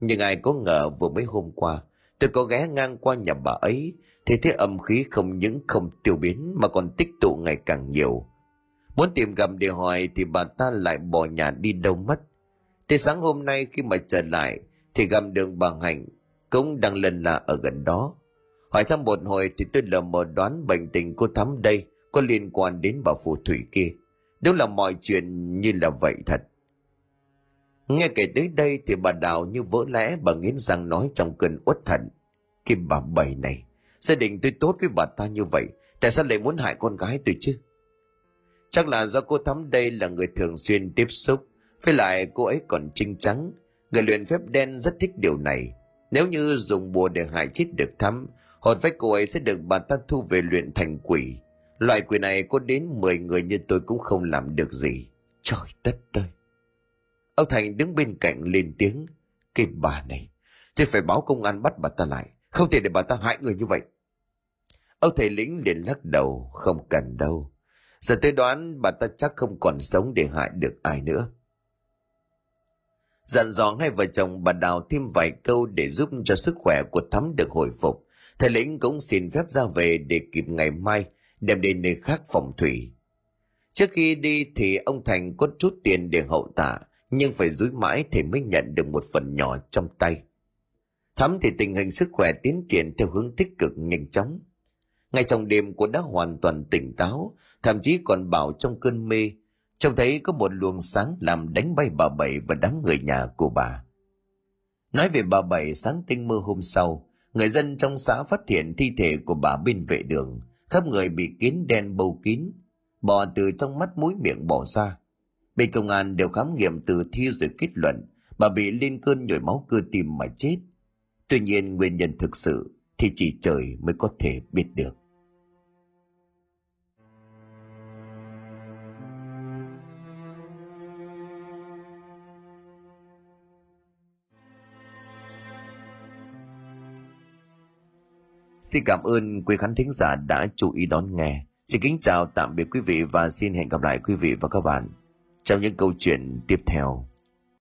Speaker 1: Nhưng ai có ngờ vừa mấy hôm qua, tôi có ghé ngang qua nhà bà ấy, thì thấy âm khí không những không tiêu biến mà còn tích tụ ngày càng nhiều. Muốn tìm gặp để hỏi thì bà ta lại bỏ nhà đi đâu mất. Thì sáng hôm nay khi mà trở lại thì gặp đường bà Hạnh cũng đang lần là ở gần đó. Hỏi thăm một hồi thì tôi lờ mờ đoán bệnh tình cô Thắm đây có liên quan đến bà phù thủy kia. Đúng là mọi chuyện như là vậy thật. Nghe kể tới đây thì bà Đào như vỡ lẽ bà nghiến răng nói trong cơn uất hận. Cái bà bảy này, gia đình tôi tốt với bà ta như vậy, tại sao lại muốn hại con gái tôi chứ? Chắc là do cô Thắm đây là người thường xuyên tiếp xúc, với lại cô ấy còn trinh trắng. Người luyện phép đen rất thích điều này. Nếu như dùng bùa để hại chết được Thắm, hồn phách cô ấy sẽ được bà ta thu về luyện thành quỷ. Loại quỷ này có đến 10 người như tôi cũng không làm được gì. Trời đất ơi! Ông Thành đứng bên cạnh lên tiếng. Cái bà này, thì phải báo công an bắt bà ta lại. Không thể để bà ta hại người như vậy. Ông thầy lĩnh liền lắc đầu, không cần đâu. Giờ tôi đoán bà ta chắc không còn sống để hại được ai nữa. Dặn dò hai vợ chồng bà Đào thêm vài câu để giúp cho sức khỏe của Thắm được hồi phục. Thầy lĩnh cũng xin phép ra về để kịp ngày mai đem đến nơi khác phòng thủy. Trước khi đi thì ông Thành có chút tiền để hậu tạ, nhưng phải dúi mãi thì mới nhận được một phần nhỏ trong tay. Thắm thì tình hình sức khỏe tiến triển theo hướng tích cực nhanh chóng. Ngay trong đêm cô đã hoàn toàn tỉnh táo, thậm chí còn bảo trong cơn mê, trông thấy có một luồng sáng làm đánh bay bà Bảy và đám người nhà của bà. Nói về bà Bảy sáng tinh mơ hôm sau, người dân trong xã phát hiện thi thể của bà bên vệ đường, khắp người bị kín đen bầu kín, bò từ trong mắt mũi miệng bỏ ra. Bên công an đều khám nghiệm từ thi rồi kết luận, bà bị lên cơn nhồi máu cơ tim mà chết. Tuy nhiên nguyên nhân thực sự thì chỉ trời mới có thể biết được. Xin cảm ơn quý khán thính giả đã chú ý đón nghe. Xin kính chào, tạm biệt quý vị và xin hẹn gặp lại quý vị và các bạn trong những câu chuyện tiếp theo.